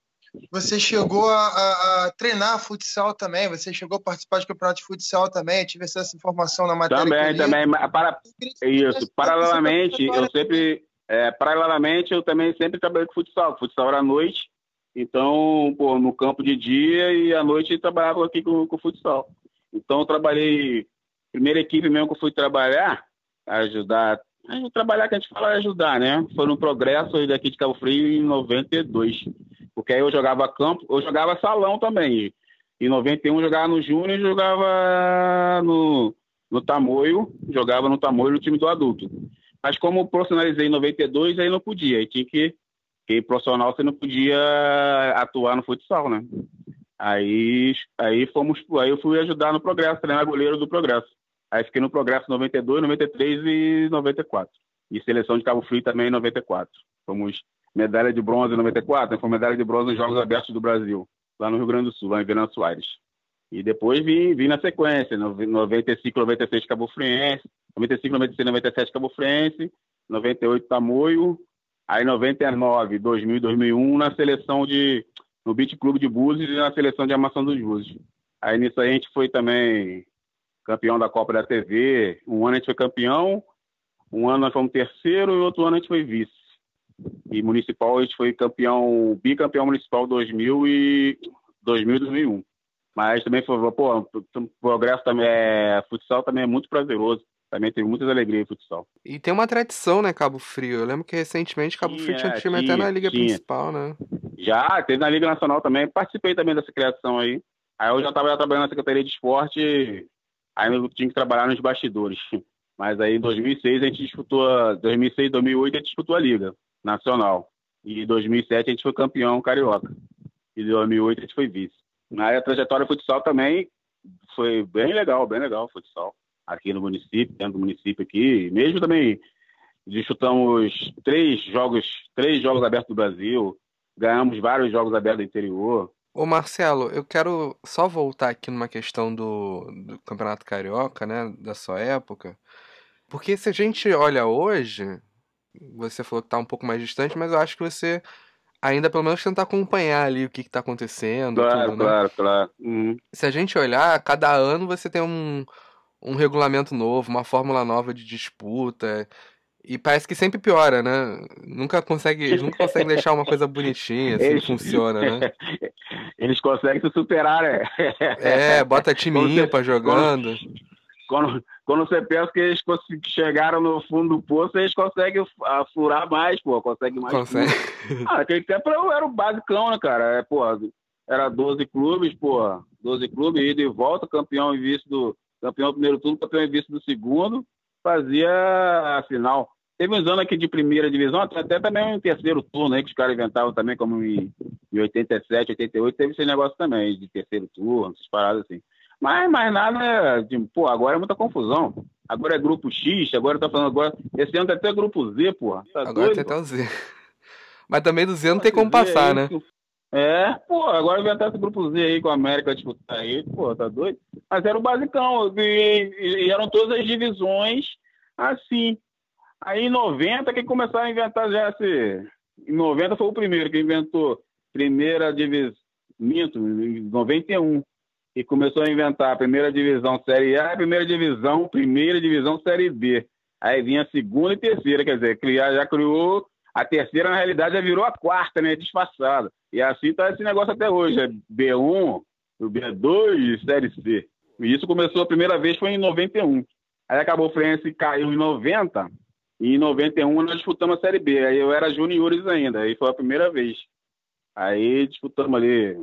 você chegou a, a, a, treinar futsal também, você chegou a participar de campeonato de futsal também, tive essa informação na matéria. Também, também. Para, isso, paralelamente, eu sempre, é, paralelamente, eu também sempre trabalhei com futsal. Futsal era à noite, então, pô, no campo de dia e à noite eu trabalhava aqui com, com futsal. Então, eu trabalhei, primeira equipe mesmo que eu fui trabalhar, ajudar, trabalhar que a gente fala é ajudar, né? Foi no Progresso daqui de Cabo Frio em 92. Porque aí eu jogava campo, eu jogava salão também. Em 91 eu jogava no Júnior jogava no, no Tamoio, jogava no Tamoio no time do adulto. Mas como profissionalizei em 92, aí não podia, aí tinha que, que profissional você não podia atuar no futsal, né? Aí, aí fomos, aí eu fui ajudar no Progresso, treinar goleiro do Progresso. Aí fiquei no Progresso 92, 93 e 94. E seleção de Cabo Frio também em 94. Fomos medalha de bronze em 94, né? foi medalha de bronze nos Jogos Abertos do Brasil, lá no Rio Grande do Sul, lá em Venâncio Soares. E depois vim, vim na sequência, 95, 96 Cabo Friense, 95, 96, 97 Cabo Friense, 98 Tamoio, aí 99, 2000 2001 na seleção de no Beach Clube de Búzios e na seleção de Amação dos Búzios. Aí nisso aí a gente foi também campeão da Copa da TV, um ano a gente foi campeão, um ano nós fomos terceiro e outro ano a gente foi vice. E municipal a gente foi campeão, bicampeão municipal 2000 e 2000 2001. Mas também foi, pô, o progresso também é, futsal também é muito prazeroso. Também teve muitas alegrias futsal. E tem uma tradição, né, Cabo Frio? Eu lembro que recentemente Cabo tinha, Frio tinha um time tinha, até na Liga tinha. Principal, né? Já, teve na Liga Nacional também. Participei também dessa criação aí. Aí eu já estava trabalhando na Secretaria de Esporte, aí eu tinha que trabalhar nos bastidores. [laughs] Mas aí em 2006 a gente disputou, 2006, 2008 a gente disputou a Liga nacional. E em 2007 a gente foi campeão carioca. E em 2008 a gente foi vice. Na trajetória futsal também foi bem legal, bem legal o futsal. Aqui no município, dentro do município aqui. Mesmo também disputamos três jogos, três jogos abertos do Brasil. Ganhamos vários jogos abertos do interior. Ô Marcelo, eu quero só voltar aqui numa questão do, do Campeonato Carioca, né, da sua época. Porque se a gente olha hoje, você falou que tá um pouco mais distante, mas eu acho que você ainda pelo menos tenta acompanhar ali o que, que tá acontecendo. Claro, tudo, né? claro, claro. Uhum. Se a gente olhar, cada ano você tem um, um regulamento novo, uma fórmula nova de disputa. E parece que sempre piora, né? Nunca consegue, nunca consegue deixar uma coisa bonitinha, assim, Eles... funciona, né? [laughs] Eles conseguem se superar, né? É, bota time ímpar jogando. Quando, quando você pensa que eles chegaram no fundo do poço, eles conseguem furar mais, pô, conseguem mais. Consegue. [laughs] Ah, aquele tempo era o basicão, né, cara? É, pô, era 12 clubes, pô, 12 clubes, ida e volta, campeão e vice do. Campeão do primeiro turno, campeão e vice do segundo, fazia a final. Teve uns anos aqui de primeira divisão, até também um terceiro turno aí, que os caras inventavam também, como em, em 87, 88, teve esse negócio também, de terceiro turno, essas paradas assim. Mas mais nada, de, pô, agora é muita confusão. Agora é grupo X, agora tá falando agora. Esse ano tem até grupo Z, pô. Tá agora doido, tem até o Z. [laughs] Mas também do Z não tem como passar, é né? É, pô, agora inventar esse grupo Z aí com a América disputar aí, pô, tá doido? Mas era o basicão, e, e eram todas as divisões assim. Aí em 90 que começaram a inventar já esse. Em 90 foi o primeiro que inventou primeira divisão. Minto, em 91 e começou a inventar a primeira divisão Série A, a primeira divisão, primeira divisão Série B. Aí vinha a segunda e terceira, quer dizer, criar, já criou a terceira, na realidade, já virou a quarta, né? Disfarçada. E assim tá esse negócio até hoje. É B1, o B2 e Série C. E isso começou a primeira vez foi em 91. Aí acabou o Fluminense caiu em 90. E em 91 nós disputamos a Série B. Aí eu era juniores ainda. Aí foi a primeira vez. Aí disputamos ali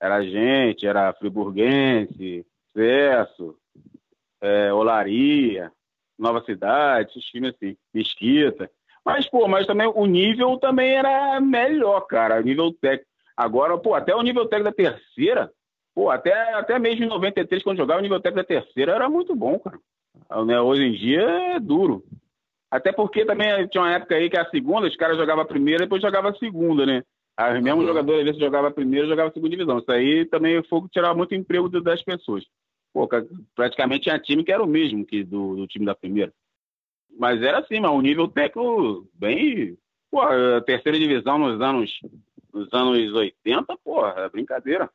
era gente, era friburguense, Cesso, é, Olaria, Nova Cidade, esses times assim, Mesquita. Mas, pô, mas também o nível também era melhor, cara, o nível técnico. Agora, pô, até o nível técnico da terceira, pô, até, até mesmo em 93, quando jogava, o nível técnico da terceira era muito bom, cara. Né, hoje em dia é duro. Até porque também tinha uma época aí que a segunda, os caras jogavam a primeira e depois jogavam a segunda, né? Os mesmos uhum. jogadores, às vezes, jogava primeiro jogava segunda divisão. Isso aí também foi tirar muito emprego das pessoas. pô, praticamente tinha time que era o mesmo que do, do time da primeira. Mas era assim, mas um nível técnico bem. Pô, terceira divisão nos anos, nos anos 80, pô, é brincadeira.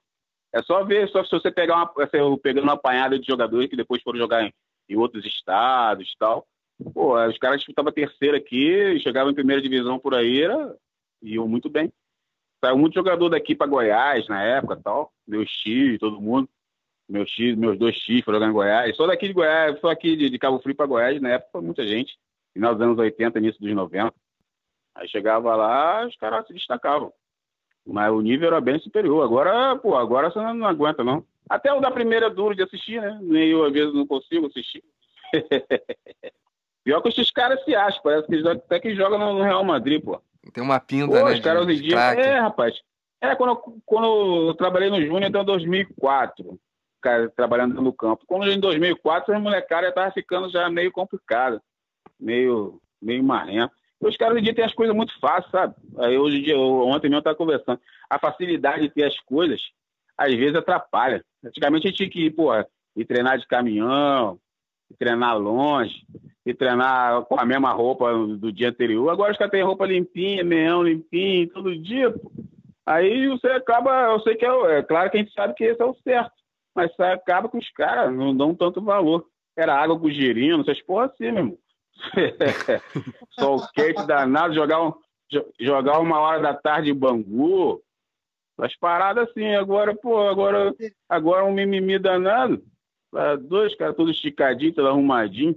É só ver, só se você pegar uma, pegando uma apanhada de jogadores que depois foram jogar em, em outros estados e tal. Pô, os caras disputavam terceira aqui, chegavam em primeira divisão por aí, era, iam muito bem. Saiu muito jogador daqui para Goiás na época tal. Meu X, todo mundo. Meus X, meus dois X foram jogar em Goiás. Só daqui de Goiás, só aqui de, de Cabo Frio para Goiás, na época foi muita gente. Final dos anos 80, início dos 90. Aí chegava lá, os caras se destacavam. Mas o nível era bem superior. Agora, pô, agora você não, aguenta, não. Até o da primeira é duro de assistir, né? Nem eu, às vezes, não consigo assistir. [laughs] Pior que esses caras se acham, parece que até que joga no Real Madrid, pô. Tem uma pinta, pô, né? Os caras hoje em dia. É, rapaz. É, quando, quando eu trabalhei no Júnior até 2004, cara, trabalhando no campo. Quando em 2004, as já estavam ficando já meio complicado, meio, meio marrento. Os caras hoje em dia têm as coisas muito fáceis, sabe? Aí hoje em dia, ontem mesmo eu estava conversando. A facilidade de ter as coisas, às vezes atrapalha. Antigamente a gente tinha que ir, pô, ir treinar de caminhão, treinar longe, ir treinar com a mesma roupa do dia anterior. Agora os caras têm roupa limpinha, meião limpinho, todo dia, pô. Aí você acaba, eu sei que é, é, claro que a gente sabe que esse é o certo, mas acaba que os caras não dão tanto valor. Era água com girino, essas porra assim, meu irmão. [laughs] Sol quente danado, jogar, um, jogar uma hora da tarde Bangu. As paradas assim, agora, pô, agora, agora um mimimi danado. Dois caras todos esticadinhos, todo arrumadinho.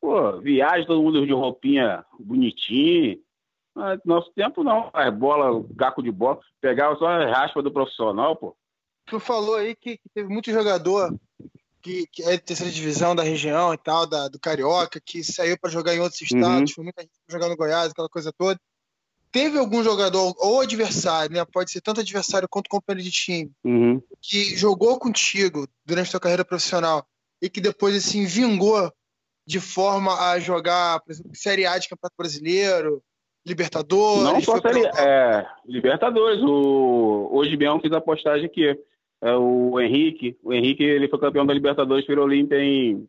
Pô, viagem, todo mundo de roupinha bonitinho. Mas nosso tempo não, as bola, caco de bola, pegava só a raspa do profissional, pô. Tu falou aí que, que teve muito jogador que, que, é de terceira divisão da região e tal, da, do Carioca, que saiu para jogar em outros uhum. estados, uhum. foi muita gente jogar no Goiás, aquela coisa toda. Teve algum jogador, ou adversário, né? Pode ser tanto adversário quanto companheiro de time, uhum. que jogou contigo durante a sua carreira profissional e que depois, assim, vingou de forma a jogar, por exemplo, Série A de Campeonato Brasileiro, Libertadores? Não só Série é, Libertadores. O, hoje mesmo fiz a postagem aqui é o Henrique. O Henrique ele foi campeão da Libertadores pelo Olímpia em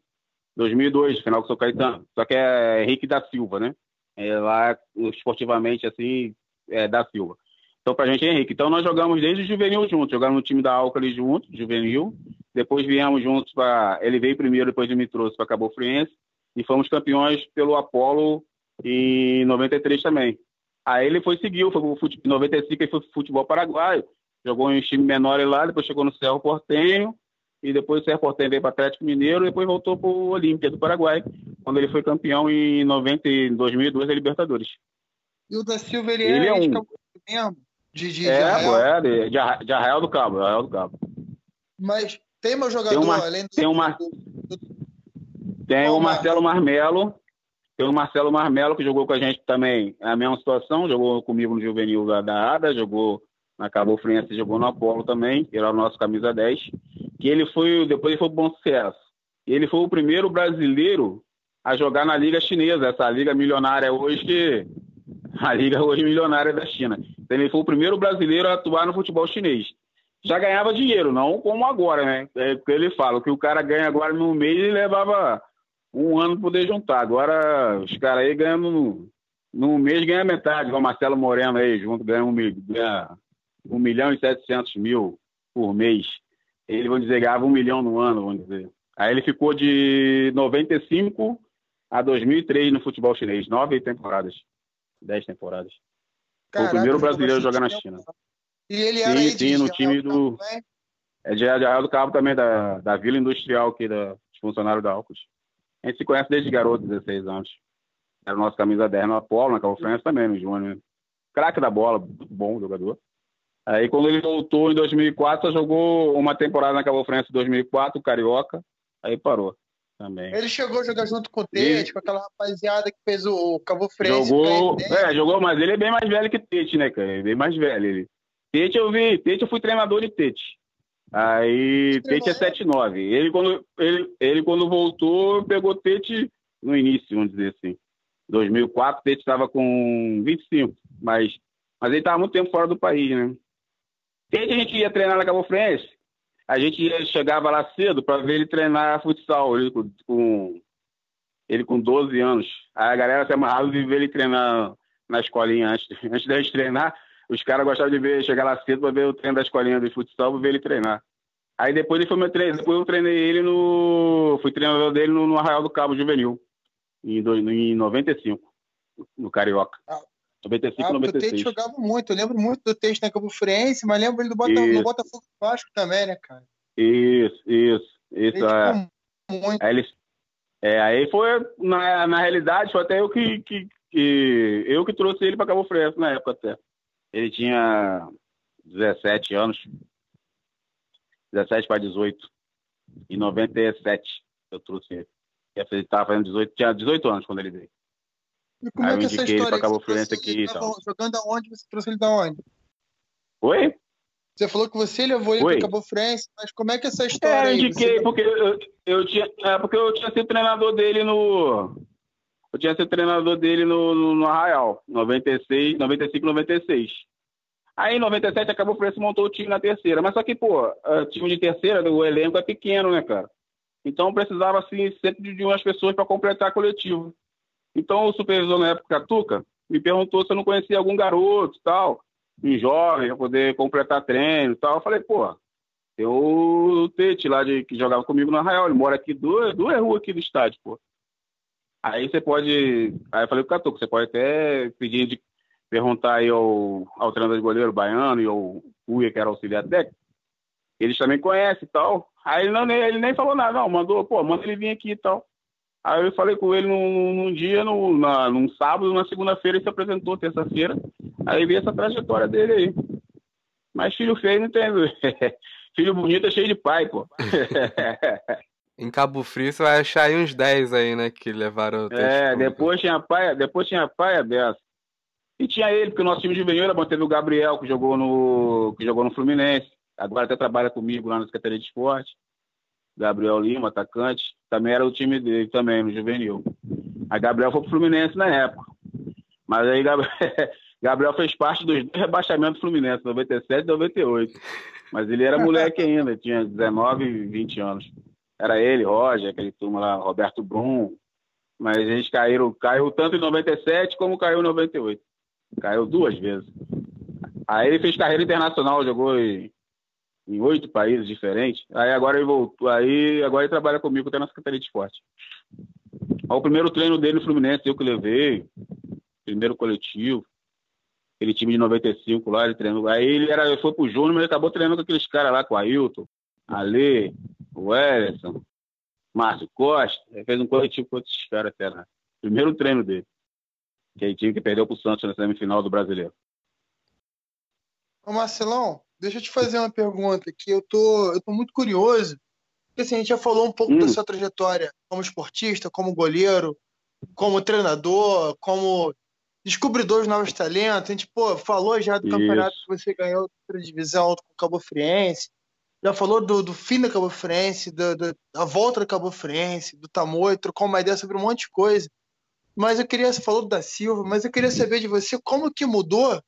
2002, final com o São Caetano. Só que é Henrique da Silva, né? É lá esportivamente assim, é da Silva. Então, pra gente é Henrique. Então, nós jogamos desde o juvenil juntos. Jogamos no time da Alcali juntos, juvenil. Depois viemos juntos para. Ele veio primeiro, depois me trouxe para Cabo Friense. E fomos campeões pelo Apolo em 93 também. Aí ele foi seguiu, foi pro futebol, em 95 ele foi pro futebol paraguaio jogou em time menor lá, depois chegou no Cerro Portenho, e depois o Cerro Portenho veio para Atlético Mineiro, e depois voltou para o Olímpia do Paraguai, quando ele foi campeão em 90, 2002 da Libertadores. E o da Silva, ele, ele é, é um... mesmo? De, de, é, de Arraial. é, de, de, Arraial do Cabo, Arraial do Cabo. Mas tem meu jogador, tem uma, além do... Tem, uma, tem o Marcelo Marmelo, tem o Marcelo Marmelo, que jogou com a gente também a mesma situação, jogou comigo no Juvenil da, da ADA, jogou na Cabo Friense jogou no Apolo também, era o nosso camisa 10, que ele foi, depois ele foi bom sucesso. Ele foi o primeiro brasileiro a jogar na liga chinesa, essa liga milionária hoje, [laughs] a liga hoje milionária da China. Então ele foi o primeiro brasileiro a atuar no futebol chinês. Já ganhava dinheiro, não como agora, né? É porque ele fala, que o cara ganha agora no mês, ele levava um ano poder juntar. Agora, os caras aí ganham no, no mês, ganha metade, igual o Marcelo Moreno aí, junto, ganha um, ganha 1 milhão e 700 mil por mês. Ele, vamos dizer, ganhava 1 milhão no ano, vamos dizer. Aí ele ficou de 95 a 2003 no futebol chinês, nove temporadas, dez temporadas. Caraca, Foi o primeiro brasileiro a jogar na China. E ele era sim, sim, no time do... É de Arraial do Cabo também, da, da Vila Industrial aqui, da, dos funcionários da Alcos. A gente se conhece desde garoto, 16 anos. Era o nosso camisa 10 no Apolo, na Cabo também, no Júnior. Craque da bola, bom jogador. Aí quando ele voltou em 2004, jogou uma temporada na Cabo França em 2004, Carioca, aí parou também. Ele chegou a jogar junto com o Tete, com aquela rapaziada que fez o Cabo França. Jogou, é, jogou, mas ele é bem mais velho que Tete, né, cara? Ele é bem mais velho. Ele. Tete eu vi, Tete eu fui treinador de Tete. Aí Tete é 7-9. Ele quando, ele, ele quando voltou, pegou Tete no início, vamos dizer assim. 2004, Tete estava com 25, mas, mas ele estava muito tempo fora do país, né? Desde a gente ia treinar na Cabo Friense, a gente chegava lá cedo para ver ele treinar futsal, ele com, ele com 12 anos. Aí a galera se amarrava de ver ele treinar na escolinha antes, [laughs] antes da gente treinar. Os caras gostavam de ver, chegar lá cedo para ver o treino da escolinha de futsal, para ver ele treinar. Aí depois ele foi meu treino, depois eu treinei ele no. Fui treinador dele no, no Arraial do Cabo Juvenil, em, do, em 95, no Carioca. Ah, 95, ah, 96. O Tete jogava muito, eu lembro muito do Tete na Campo Friense, mas lembro ele do Bota, no Botafogo Vasco também, né, cara? Isso, isso, isso. É. Muito. Aí, ele, é, aí foi, na, na realidade, foi até eu que, que, que eu que trouxe ele para Cabo Friense na época até. Ele tinha 17 anos, 17 para 18. Em 97 eu trouxe ele. Ele estava fazendo 18, tinha 18 anos quando ele veio. E como Aí é que essa história? Cabo Friense aqui e tal. Jogando aonde? Você trouxe ele da onde? Oi? Você falou que você levou ele para Cabo Friense, mas como é que é essa história? É, eu indiquei, porque eu, eu, tinha, é, porque eu tinha sido treinador dele no. Eu tinha sido treinador dele no, no, no Arraial, 96, 95, 96. Aí em 97 acabou o Fluminense montou o time na terceira. Mas só que, pô, time de terceira, o elenco é pequeno, né, cara? Então precisava, assim, sempre de umas pessoas para completar coletivo. Então o supervisor na época, Tuca, me perguntou se eu não conhecia algum garoto tal, um jovem, para poder completar treino e tal. Eu falei, pô, tem o Tete lá de, que jogava comigo no Arraial, ele mora aqui duas, duas ruas aqui do estádio, pô. Aí você pode. Aí eu falei pro Catuca, você pode até pedir de perguntar aí ao, ao treinador de goleiro baiano e ao Uia, que era auxiliar técnico, eles também conhecem e tal. Aí ele, não, ele nem falou nada, não, mandou, pô, manda ele vir aqui e tal. Aí eu falei com ele num, num dia, no, na, num sábado, na segunda-feira, ele se apresentou, terça-feira. Aí vi essa trajetória dele aí. Mas filho feio não tem. [laughs] filho bonito é cheio de pai, pô. [laughs] em Cabo Frio você vai achar aí uns 10 aí, né, que levaram o É, depois tinha pai, depois tinha pai aberto. E tinha ele, porque o nosso time de juvenil manteve o Gabriel, que jogou no, que jogou no Fluminense. Agora até trabalha comigo lá na Secretaria de Esporte. Gabriel Lima, atacante. Também era o time dele também, no juvenil. A Gabriel foi pro Fluminense na época. Mas aí [laughs] Gabriel, fez parte dos rebaixamentos do Fluminense, 97 e 98. Mas ele era moleque ainda, tinha 19 e 20 anos. Era ele, Roger, aquele turma lá, Roberto Brum. Mas eles caíram, caiu tanto em 97 como caiu em 98. Caiu duas vezes. Aí ele fez carreira internacional, jogou em, em oito países diferentes. Aí agora ele voltou. Aí agora ele trabalha comigo até na Secretaria de Esporte. o primeiro treino dele no Fluminense, eu que levei. Primeiro coletivo. Aquele time de 95 lá, ele treinou. Aí ele era, ele foi pro Júnior, mas ele acabou treinando com aqueles caras lá, com o Ailton, Ale, o Ellison, Márcio Costa. Ele fez um coletivo com outros caras até lá. Primeiro treino dele que aí time que perdeu para o Santos na semifinal do Brasileiro. Ô Marcelão, deixa eu te fazer uma pergunta que eu tô, eu tô muito curioso, porque assim, a gente já falou um pouco hum. da sua trajetória como esportista, como goleiro, como treinador, como descobridor de novos talentos. A gente pô, falou já do Isso. campeonato que você ganhou da divisão com o Cabo Friense, já falou do, do fim da Cabo Friense, do, do, da volta do Cabo Friense, do Tamoio, trocou uma ideia sobre um monte de coisa. Mas eu queria, você falou da Silva, mas eu queria saber de você como que mudou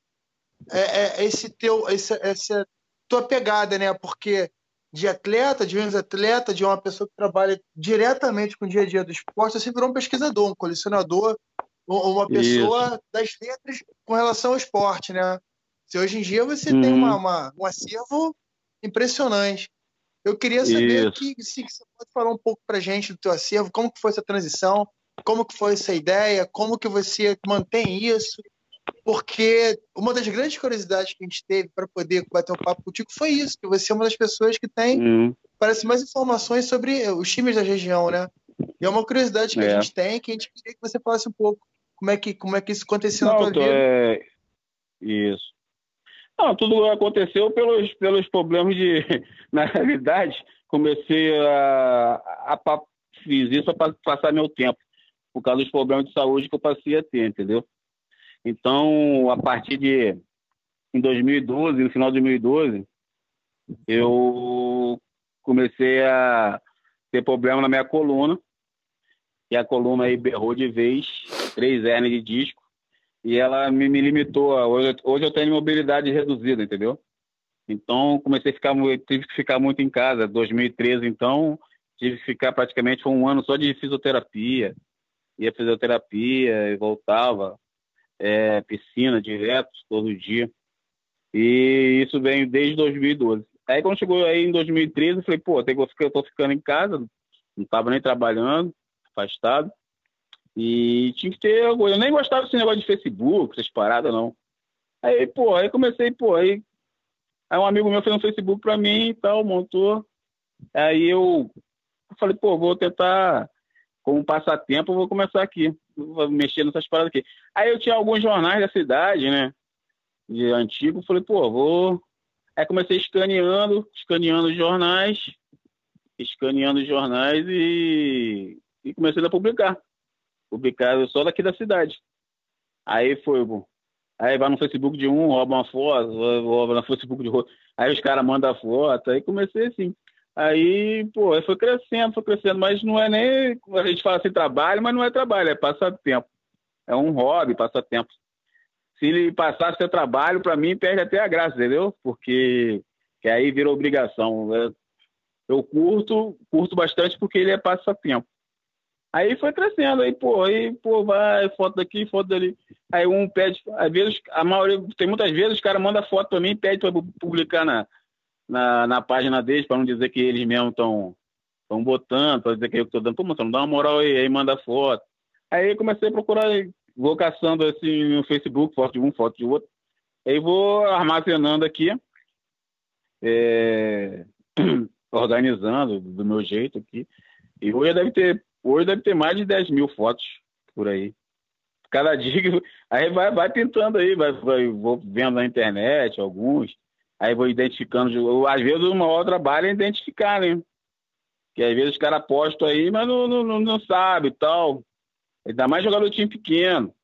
é, é, esse teu, essa, essa tua pegada, né? Porque de atleta, de um ex-atleta, de uma pessoa que trabalha diretamente com o dia a dia do esporte, você virou um pesquisador, um colecionador, uma pessoa Isso. das letras com relação ao esporte, né? Se hoje em dia você uhum. tem uma, uma, um acervo impressionante. Eu queria saber que, se você pode falar um pouco para gente do teu acervo, como que foi essa transição, como que foi essa ideia? Como que você mantém isso? Porque uma das grandes curiosidades que a gente teve para poder bater um papo contigo foi isso, que você é uma das pessoas que tem, uhum. parece, mais informações sobre os times da região, né? E é uma curiosidade que é. a gente tem, que a gente queria que você falasse um pouco como é que, como é que isso aconteceu Não, na tua vida. É... Isso. Não, tudo aconteceu pelos, pelos problemas de... [laughs] Na realidade, comecei a, a, a fiz isso para passar meu tempo por causa dos problemas de saúde que eu passei a ter, entendeu? Então, a partir de em 2012, no final de 2012, eu comecei a ter problema na minha coluna. E a coluna aí berrou de vez, três hernias de disco. E ela me, me limitou. Hoje, hoje eu tenho mobilidade reduzida, entendeu? Então, comecei a ficar, tive que ficar muito em casa. 2013, então, tive que ficar praticamente um ano só de fisioterapia. Ia fisioterapia e voltava, é, piscina direto, todo dia. E isso vem desde 2012. Aí quando chegou aí em 2013, eu falei, pô, tem que eu tô ficando em casa, não tava nem trabalhando, afastado. E tinha que ter. Eu nem gostava desse negócio de Facebook, essas paradas, não. Aí, pô, aí comecei, pô, aí, aí um amigo meu fez um Facebook pra mim e tal, montou. Aí eu falei, pô, vou tentar, como passatempo, vou começar aqui, vou mexer nessas paradas aqui. Aí eu tinha alguns jornais da cidade, né? De antigo, falei, pô, vou. Aí comecei escaneando, escaneando os jornais, escaneando os jornais e, e comecei a publicar. Publicar só daqui da cidade. Aí foi, Aí vai no Facebook de um, rouba uma foto, rouba no Facebook de outro. Aí os caras mandam foto. Aí comecei assim. Aí, pô, foi crescendo, foi crescendo, mas não é nem. A gente fala assim, trabalho, mas não é trabalho, é passatempo. É um hobby, passatempo. Se ele passar a ser trabalho, para mim, perde até a graça, entendeu? Porque que aí vira obrigação. Eu curto, curto bastante porque ele é passatempo. Aí foi crescendo, aí, pô, aí, pô, vai, foto daqui, foto dali. Aí um pede, às vezes, a maioria, tem muitas vezes, os caras mandam foto pra mim e pede pra publicar na, na, na página deles, pra não dizer que eles mesmos estão estão botando, pra dizer que eu tô dando, pô, moção, dá uma moral aí, aí manda foto. Aí comecei a procurar, vou caçando assim no Facebook, foto de um, foto de outro. Aí vou armazenando aqui, é, [clears throat] organizando do meu jeito aqui. E hoje deve ter Hoje deve ter mais de 10 mil fotos por aí. Cada [laughs] dia, aí vai, vai pintando aí, vai, vai, vou vendo na internet alguns, aí vou identificando. Às vezes o maior trabalho é identificar, né? Que às vezes os caras postam aí, mas não, não, não sabe e tal. Ainda mais jogador de time pequeno.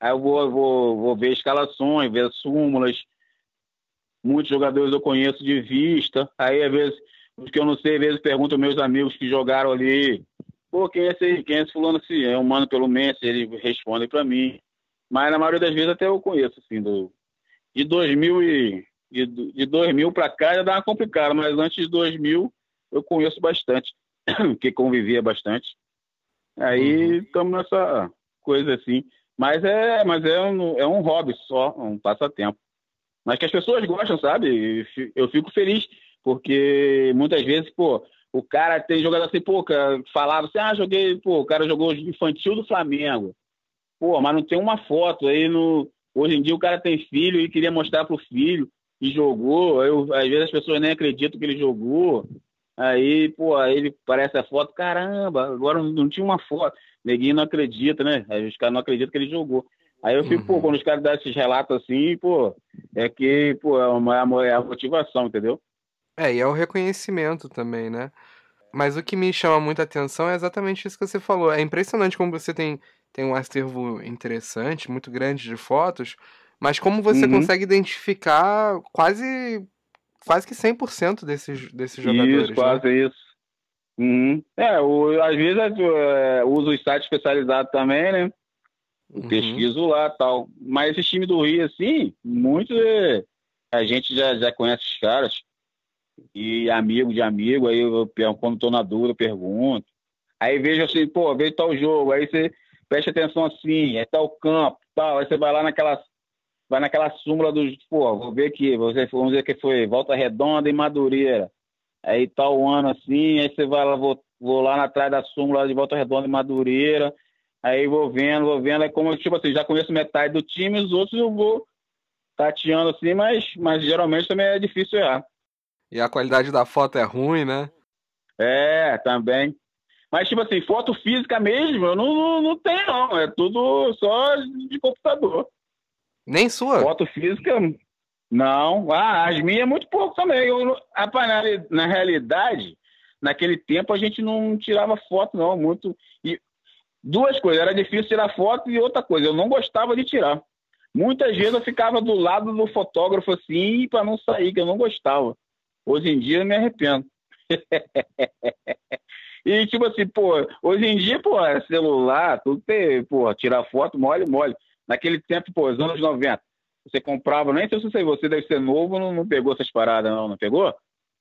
Aí eu vou, vou, vou ver escalações, ver súmulas. Muitos jogadores eu conheço de vista. Aí, às vezes, os que eu não sei, às vezes pergunto aos meus amigos que jogaram ali pô, quem é esse, quem é esse fulano assim? É um mano pelo Messi, ele responde para mim. Mas na maioria das vezes até eu conheço, assim, do, de 2000 e de, de 2000 para cá já dá uma complicada, mas antes de 2000 eu conheço bastante, [clears throat] que convivia bastante. Aí estamos uhum. nessa coisa assim. Mas é, mas é um, é um hobby só, um passatempo. Mas que as pessoas gostam, sabe? Eu fico feliz, porque muitas vezes, pô, o cara tem jogado assim, pô, falava assim, ah, joguei, pô, o cara jogou infantil do Flamengo. Pô, mas não tem uma foto aí no. Hoje em dia o cara tem filho e queria mostrar pro filho e jogou. Eu, às vezes as pessoas nem acreditam que ele jogou. Aí, pô, aí ele parece a foto, caramba, agora não, tinha uma foto. Neguinho não acredita, né? Aí os caras não acreditam que ele jogou. Aí eu fico, uhum. pô, quando os caras dão esses relatos assim, pô, é que, pô, é, uma, é a motivação, entendeu? É, e é o reconhecimento também, né? Mas o que me chama muita atenção é exatamente isso que você falou. É impressionante como você tem, tem um acervo interessante, muito grande de fotos, mas como você uhum. consegue identificar quase quase que 100% desses, desses jogadores. Isso, quase né? isso. Uhum. É, o, às vezes é, uso os sites especializados também, né? Uhum. Pesquiso lá tal. Mas esse time do Rio, assim, muito. É, a gente já, já conhece os caras e amigo de amigo, aí eu, quando estou na dúvida, eu pergunto. Aí vejo assim, pô, vejo tal jogo, aí você presta atenção assim, é tal campo, tal, aí você vai lá naquela, vai naquela súmula dos, pô, vou ver aqui, você, vamos dizer que foi Volta Redonda e Madureira. Aí tal ano assim, aí você vai lá, vou, vou lá atrás da súmula de Volta Redonda e Madureira, aí vou vendo, vou vendo, aí como, tipo assim, já conheço metade do time, os outros eu vou tateando assim, mas, mas geralmente também é difícil errar. E a qualidade da foto é ruim, né? É, também. Mas, tipo assim, foto física mesmo, eu não, não, não tenho, não. É tudo só de computador. Nem sua? Foto física, não. Ah, as minhas é muito pouco também. Eu, na, na realidade, naquele tempo a gente não tirava foto, não. Muito. E duas coisas, era difícil tirar foto e outra coisa, eu não gostava de tirar. Muitas vezes eu ficava do lado do fotógrafo assim, para não sair, que eu não gostava. Hoje em dia eu me arrependo. [laughs] e tipo assim, pô, hoje em dia, pô, é celular, tudo tem, pô, tirar foto, mole, mole. Naquele tempo, pô, os anos 90, Você comprava, nem sei se você, você deve ser novo, não, não pegou essas paradas, não, não pegou?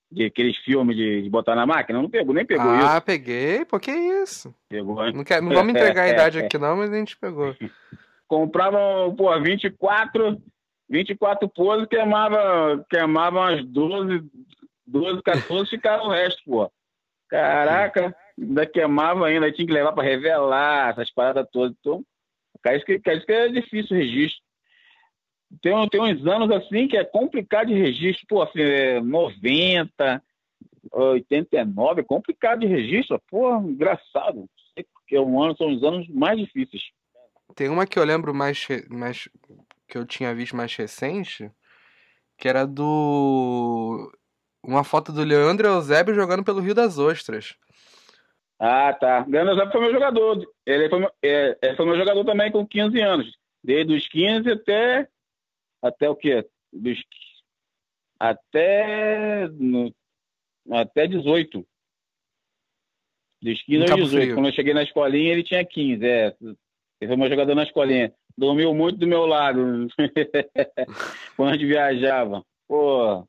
De aqueles filmes de, de botar na máquina? Não pegou, nem pegou ah, isso. Ah, peguei, pô, que isso? Pegou, hein? Não, quer, não vamos entregar a idade aqui, não, mas a gente pegou. [laughs] Comprava, pô, 24, 24 poses, queimava, queimava umas 12, 12, 14, ficava o resto, pô. Caraca, ainda queimava ainda, tinha que levar para revelar essas paradas todas. Então, isso que, isso que é difícil o registro. Tem, tem uns anos assim que é complicado de registro, pô, assim, é 90, 89, é complicado de registro, pô, engraçado. Porque é um ano, são os anos mais difíceis. Tem uma que eu lembro mais, mais que eu tinha visto mais recente, que era do uma foto do Leandro Eusébio jogando pelo Rio das Ostras. Ah, tá. Leandro Eusébio foi meu jogador. Ele foi, é, ele foi meu jogador também com 15 anos. Desde os 15 até. Até o quê? Dos, até. No, até 18. Dos 15 aos 18. Frio. Quando eu cheguei na escolinha, ele tinha 15. É. Ele foi meu jogador na escolinha. Dormiu muito do meu lado. [laughs] Quando a gente viajava. Pô,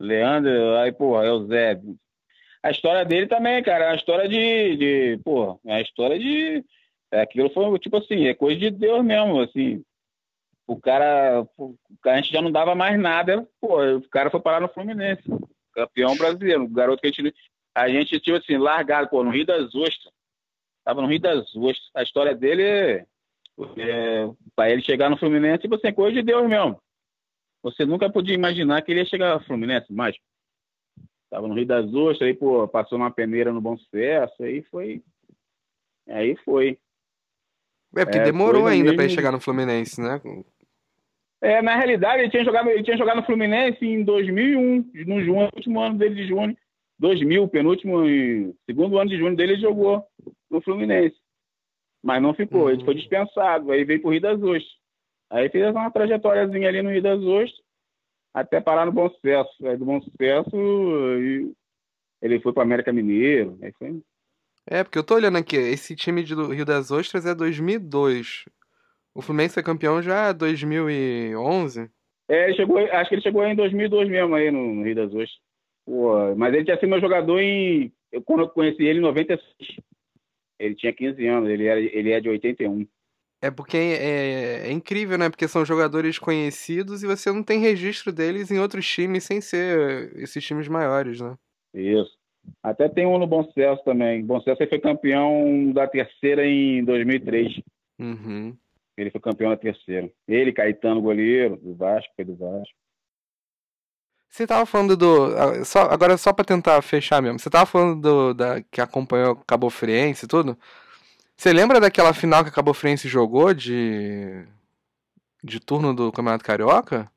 Leandro, aí, pô, é o Zé. A história dele também, cara, é uma história de, de pô, é uma história de. É, aquilo foi, tipo assim, é coisa de Deus mesmo, assim. O cara, o a gente já não dava mais nada, pô, o cara foi parar no Fluminense, campeão brasileiro, garoto que a gente, a gente, tipo assim, largado, pô, no Rio das Ostras. Tava no Rio das Ostras. A história dele é, é pra ele chegar no Fluminense, tipo assim, é coisa de Deus mesmo. Você nunca podia imaginar que ele ia chegar ao Fluminense, mas tava no Rio das Ostras, aí, pô, passou uma peneira no Bom Sucesso, aí foi. Aí foi. É, porque é, demorou ainda mesmo... para ele chegar no Fluminense, né? É, na realidade, ele tinha jogado, ele tinha jogado no Fluminense em 2001, no junho, último ano dele de junho. 2000, penúltimo, segundo ano de junho dele, ele jogou no Fluminense. Mas não ficou, uhum. ele foi dispensado, aí veio pro Rio das Ostras. Aí fez uma trajetóriazinha ali no Rio das Ostras, até parar no Bom Sucesso. Aí do Bom Sucesso, ele foi para América Mineiro. Aí foi... É, porque eu tô olhando aqui, esse time do Rio das Ostras é 2002. O Fluminense foi campeão já 2011? É, ele chegou, acho que ele chegou em 2002 mesmo aí no, no Rio das Ostras. Pô, mas ele tinha sido meu jogador em. Eu, quando eu conheci ele em 96. Ele tinha 15 anos, ele, era, ele é de 81. É porque é, é, incrível, né? Porque são jogadores conhecidos e você não tem registro deles em outros times sem ser esses times maiores, né? Isso. Até tem um no Bom Sucesso também. Bom Sucesso foi campeão da terceira em 2003. Uhum. Ele foi campeão da terceira. Ele, Caetano, goleiro do Vasco, foi do Vasco. Você tava falando do. Só, agora, só para tentar fechar mesmo. Você tava falando do, da, que acompanhou Cabo Friense e tudo. Você lembra daquela final que a Cabo Friense jogou de. de turno do Campeonato Carioca?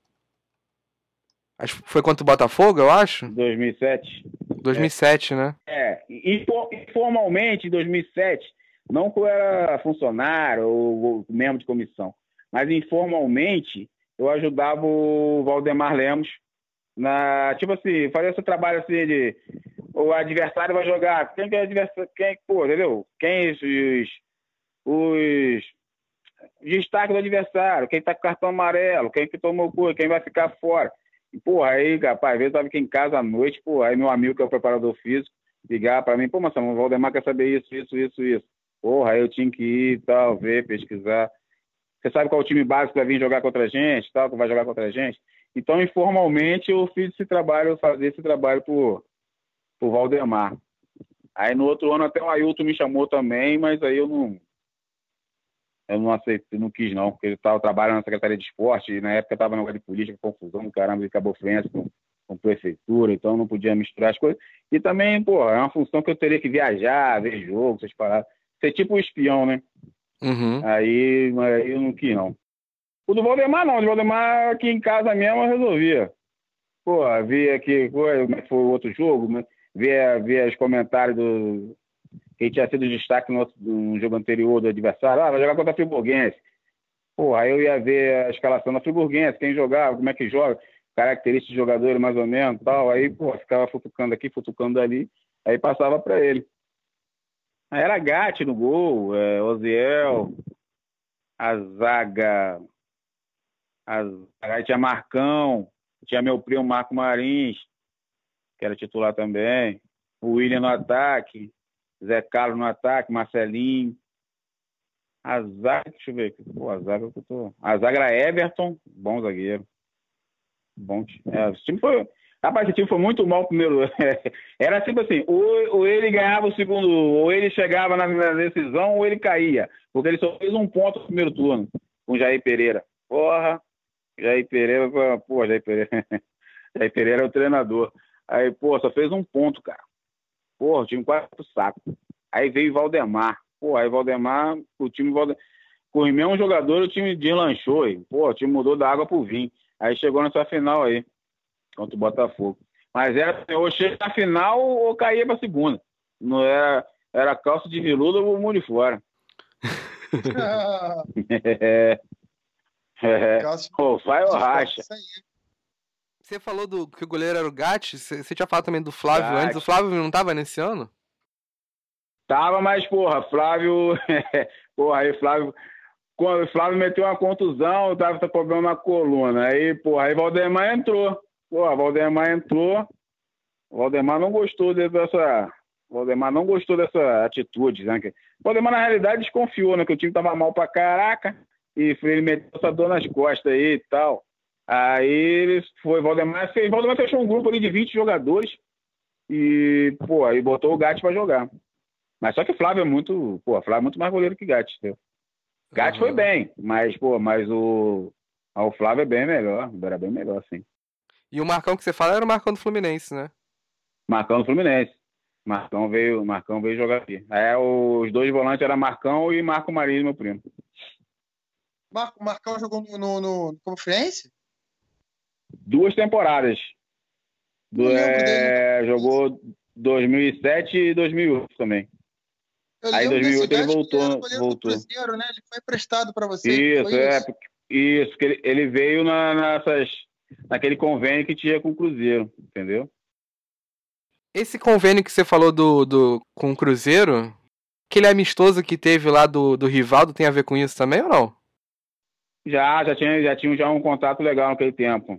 Acho que foi contra o Botafogo, eu acho? 2007. 2007, é. né? É, informalmente, em 2007, não que eu era funcionário ou membro de comissão, mas informalmente eu ajudava o Valdemar Lemos na, tipo assim, fazer esse trabalho assim de o adversário vai jogar. Quem que é adversário? Quem, pô, entendeu? Quem os, os, os destaques do adversário, quem tá com cartão amarelo, quem que tomou cu, quem vai ficar fora. E, porra, aí, rapaz, às vezes tava aqui em casa à noite, pô, aí meu amigo que é o preparador físico, ligar para mim, pô, mas o Valdemar quer saber isso, isso, isso, isso. Porra, aí eu tinha que ir, tal, ver, pesquisar. Você sabe qual é o time básico que vai vir jogar contra a gente, tal, que vai jogar contra a gente? Então, informalmente, eu fiz esse trabalho, fazer esse trabalho por pro Valdemar. Aí no outro ano até o Ailton me chamou também, mas aí eu não eu não aceitei, não quis não, porque ele estava trabalhando na Secretaria de Esporte, e na época estava na de política, confusão, caramba, de Cabo Friense com, com prefeitura, então não podia misturar as coisas. E também, pô, é uma função que eu teria que viajar, ver jogo, essas paradas. Ser tipo um espião, né? Uhum. Aí, aí eu não quis não. O do Valdemar não, o do Valdemar aqui em casa mesmo eu resolvia. Pô, via é que foi o outro jogo, né? ver, ver os comentários do. Quem tinha sido destaque no, no, jogo anterior do adversário, ah, vai jogar contra a Friburguense. Pô, aí eu ia ver a escalação da Friburguense, quem jogava, como é que joga, características de jogadores mais ou menos tal. Aí, pô, ficava futucando aqui, futucando ali, aí passava para ele. Aí era Gatti no gol, é, Oziel, a zaga. Aí tinha Marcão, tinha meu primo Marco Marins, que era titular também. O William no ataque, Zé Carlos no ataque, Marcelinho. A zaga, deixa eu ver. Pô, a zaga que eu tô. A zaga era Everton, bom zagueiro. Bom é, time foi. Rapaz, esse time foi muito mal primeiro. [laughs] era tipo assim, ou, ou, ele ganhava o segundo, ou ele chegava na, decisão, ou ele caía. Porque ele só fez um ponto no primeiro turno com Jair Pereira. Porra, Jair Pereira, pô, Jair Pereira. [laughs] Jair Pereira é o treinador. Aí, pô, só fez um ponto, cara. Pô, o time quase pro saco. Aí veio o Valdemar. Pô, aí Valdemar, o time Valdemar. Com o mesmo jogador, o time deslanchou. Aí. Pô, o time mudou da água pro vinho. Aí chegou nessa final aí, contra o Botafogo. Mas era ou chega na final ou caía pra segunda. Não era, era calça de veludo ou mundo de fora. [laughs] [laughs] é. É. Pô, vai ou racha. Você falou do que o goleiro era o Gatti, você tinha falado também do Flávio Gatti. antes. O Flávio não tava nesse ano? Tava, mas, porra, Flávio. [laughs] porra, aí Flávio. Quando o Flávio meteu uma contusão, tava com problema na coluna. Aí, porra, aí Valdemar entrou. Porra, Valdemar entrou. O Valdemar não gostou dessa. Valdemar não gostou dessa atitude, né? Valdemar, na realidade, desconfiou, né? Que o time tava mal pra caraca. E ele meteu essa dor nas costas aí e tal. Aí ele foi, Valdemar fez, Valdemar fechou um grupo ali de 20 jogadores e, pô, aí botou o Gatti pra jogar. Mas só que o Flávio é muito, pô, Flávio é muito mais goleiro que Gatti, entendeu? Gatti uhum. foi bem, mas, pô, mas o, o Flávio é bem melhor, era bem melhor, sim. E o Marcão que você fala era o Marcão do Fluminense, né? Marcão do Fluminense. Marcão veio, Marcão veio jogar aqui. Aí os dois volantes eram Marcão e Marco Marinho, meu primo. Marco, Marcão jogou no, no, no Conferência? duas temporadas. Do, é, jogou 2007 e 2008 também. Eu Aí em 2008 ele voltou. voltou. Cruzeiro, né? Ele foi emprestado para você. Isso, é. Isso, isso que ele, ele veio na, nessas, naquele convênio que tinha com o Cruzeiro, entendeu? Esse convênio que você falou do, do, com o Cruzeiro, aquele amistoso que teve lá do, do Rivaldo, tem a ver com isso também ou não? Já, já tinha, já tinha já um contato legal naquele tempo.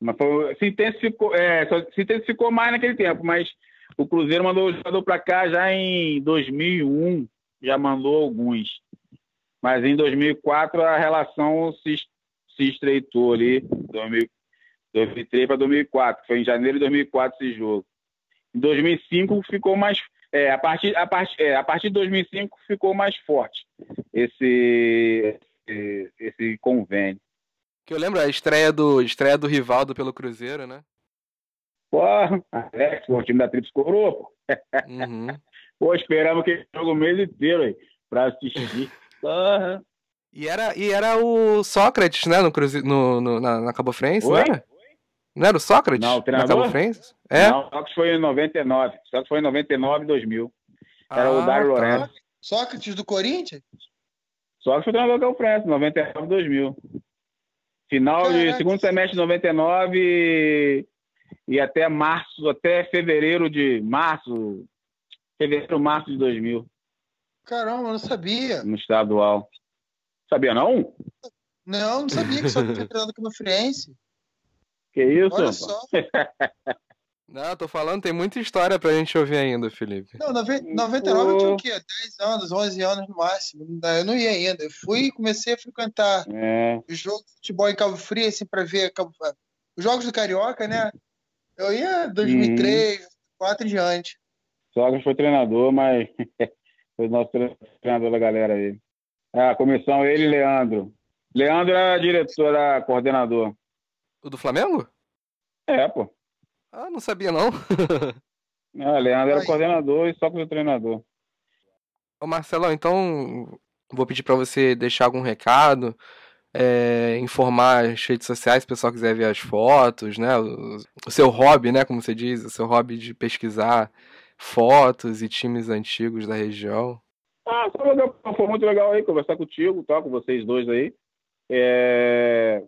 Mas foi, se, intensificou, é, se intensificou mais naquele tempo, mas o Cruzeiro mandou o jogador para cá já em 2001, já mandou alguns. Mas em 2004 a relação se, se estreitou ali, 2000, 2003 para 2004, foi em janeiro de 2004 esse jogo. Em 2005 ficou mais é, a partir a partir é, a partir de 2005 ficou mais forte esse esse, esse convênio. Que eu lembro, a estreia do, estreia do Rivaldo pelo Cruzeiro, né? Porra, Alex, o time da Trips coroa, pô. Uhum. [laughs] pô, esperamos que ele jogue o mês inteiro aí, pra assistir. [laughs] Porra. E era, e era o Sócrates, né, no, cruze... no, no na, na Cabo Friense, não era? Não era o Sócrates? Não, o treinador? Na Cabo Friense? É? Não, o Sócrates foi em 99. Sócrates foi em 99 e 2000. Era ah, o Dário tá. Lourenço. Sócrates do Corinthians? Sócrates foi o treinador do Cabo Friense, 99 e 2000. Final Caraca. de segundo semestre de 99 e até março, até fevereiro de março, fevereiro, março de 2000. Caramba, eu não sabia. No estadual. Sabia não? Não, não sabia que só tinha [laughs] treinado como Friense. Que isso? Olha só. [laughs] Não, tô falando, tem muita história pra gente ouvir ainda, Felipe. Não, 99 eu tinha o quê? 10 anos, 11 anos no máximo. Eu não ia ainda. Eu fui comecei a frequentar é. os jogos de futebol em Cabo Frio, assim, pra ver Cabo... os jogos do Carioca, né? Eu ia 2003, uhum. 2004 em diante. Só foi treinador, mas [laughs] foi nosso treinador da galera aí. É, a comissão, ele e Leandro. Leandro era diretor, era coordenador. O do Flamengo? É, pô. Ah, não sabia não. [laughs] ah, Leandro era coordenador e só o treinador. Ô Marcelo, então vou pedir para você deixar algum recado, é, informar as redes sociais, se o pessoal quiser ver as fotos, né? O, o, seu hobby, né? Como você diz, o seu hobby de pesquisar fotos e times antigos da região. Ah, foi, legal, foi muito legal aí conversar contigo, tá? Com vocês dois aí. É,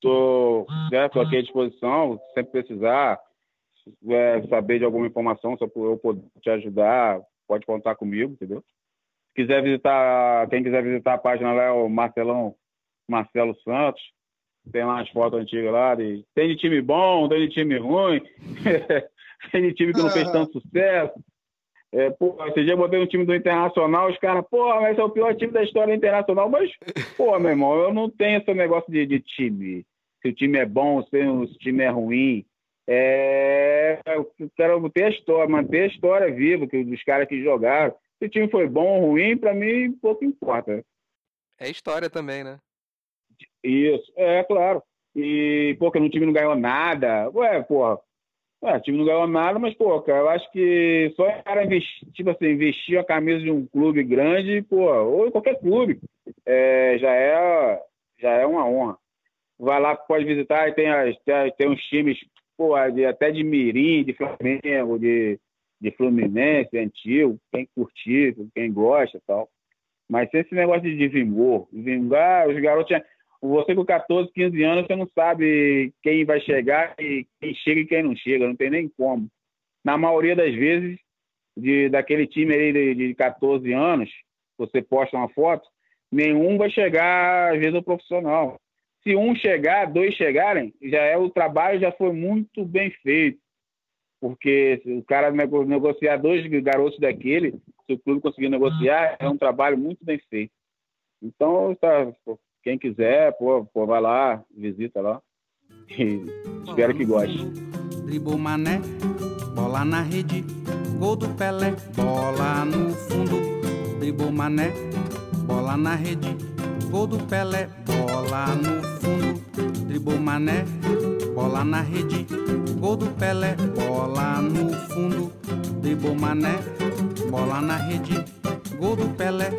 tô, né, tô aqui à disposição, sempre precisar é, saber de alguma informação, se eu poder te ajudar, pode contar comigo, entendeu? Se quiser visitar, quem quiser visitar a página lá é o Marcelão Marcelo Santos. Tem lá as fotos antigas lá. De, tem de time bom, tem de time ruim. [laughs] tem de time que não fez ah. tanto sucesso. É, pô, esse dia eu botei um time do Internacional, os caras, pô, mas esse é o pior time da história Internacional. Mas, pô, meu irmão, eu não tenho esse negócio de, de time. Se o time é bom, se o time é ruim. É, eu quero ter a história, manter a história viva que, dos caras que jogaram. Se o time foi bom ou ruim, para mim pouco importa. É história também, né? Isso, é claro. E, pô, que no time não ganhou nada. Ué, pô, é, o time não ganhou nada, mas, pô, cara, eu acho que só o cara investir, tipo assim, investir a camisa de um clube grande, pô, ou qualquer clube, é, já, é, já é uma honra. Vai lá, pode visitar e tem, as, tem, tem uns times, pô, de, até de Mirim, de Flamengo, de, de Fluminense, antigo, quem curtir, quem gosta tal. Mas sem esse negócio de vingor, vingar, os garotos você com 14, 15 anos, você não sabe quem vai chegar e quem chega e quem não chega, não tem nem como. Na maioria das vezes, de, daquele time aí de, de 14 anos, você posta uma foto, nenhum vai chegar, às vezes, ao profissional. Se um chegar, dois chegarem, já é o trabalho já foi muito bem feito. Porque se o cara negociar dois garotos daquele, se o clube conseguir negociar, é um trabalho muito bem feito. Então, tá, quem quiser, pô, pô vai lá, visita lá. E espero que goste. Dribou Mané, bola na rede, gol do Pelé, bola no fundo. Dribou Mané, bola na rede, gol do Pelé, bola no fundo. Dribou Mané, bola na rede, gol do Pelé, bola no fundo. Dribou Mané, bola na rede, gol do Pelé,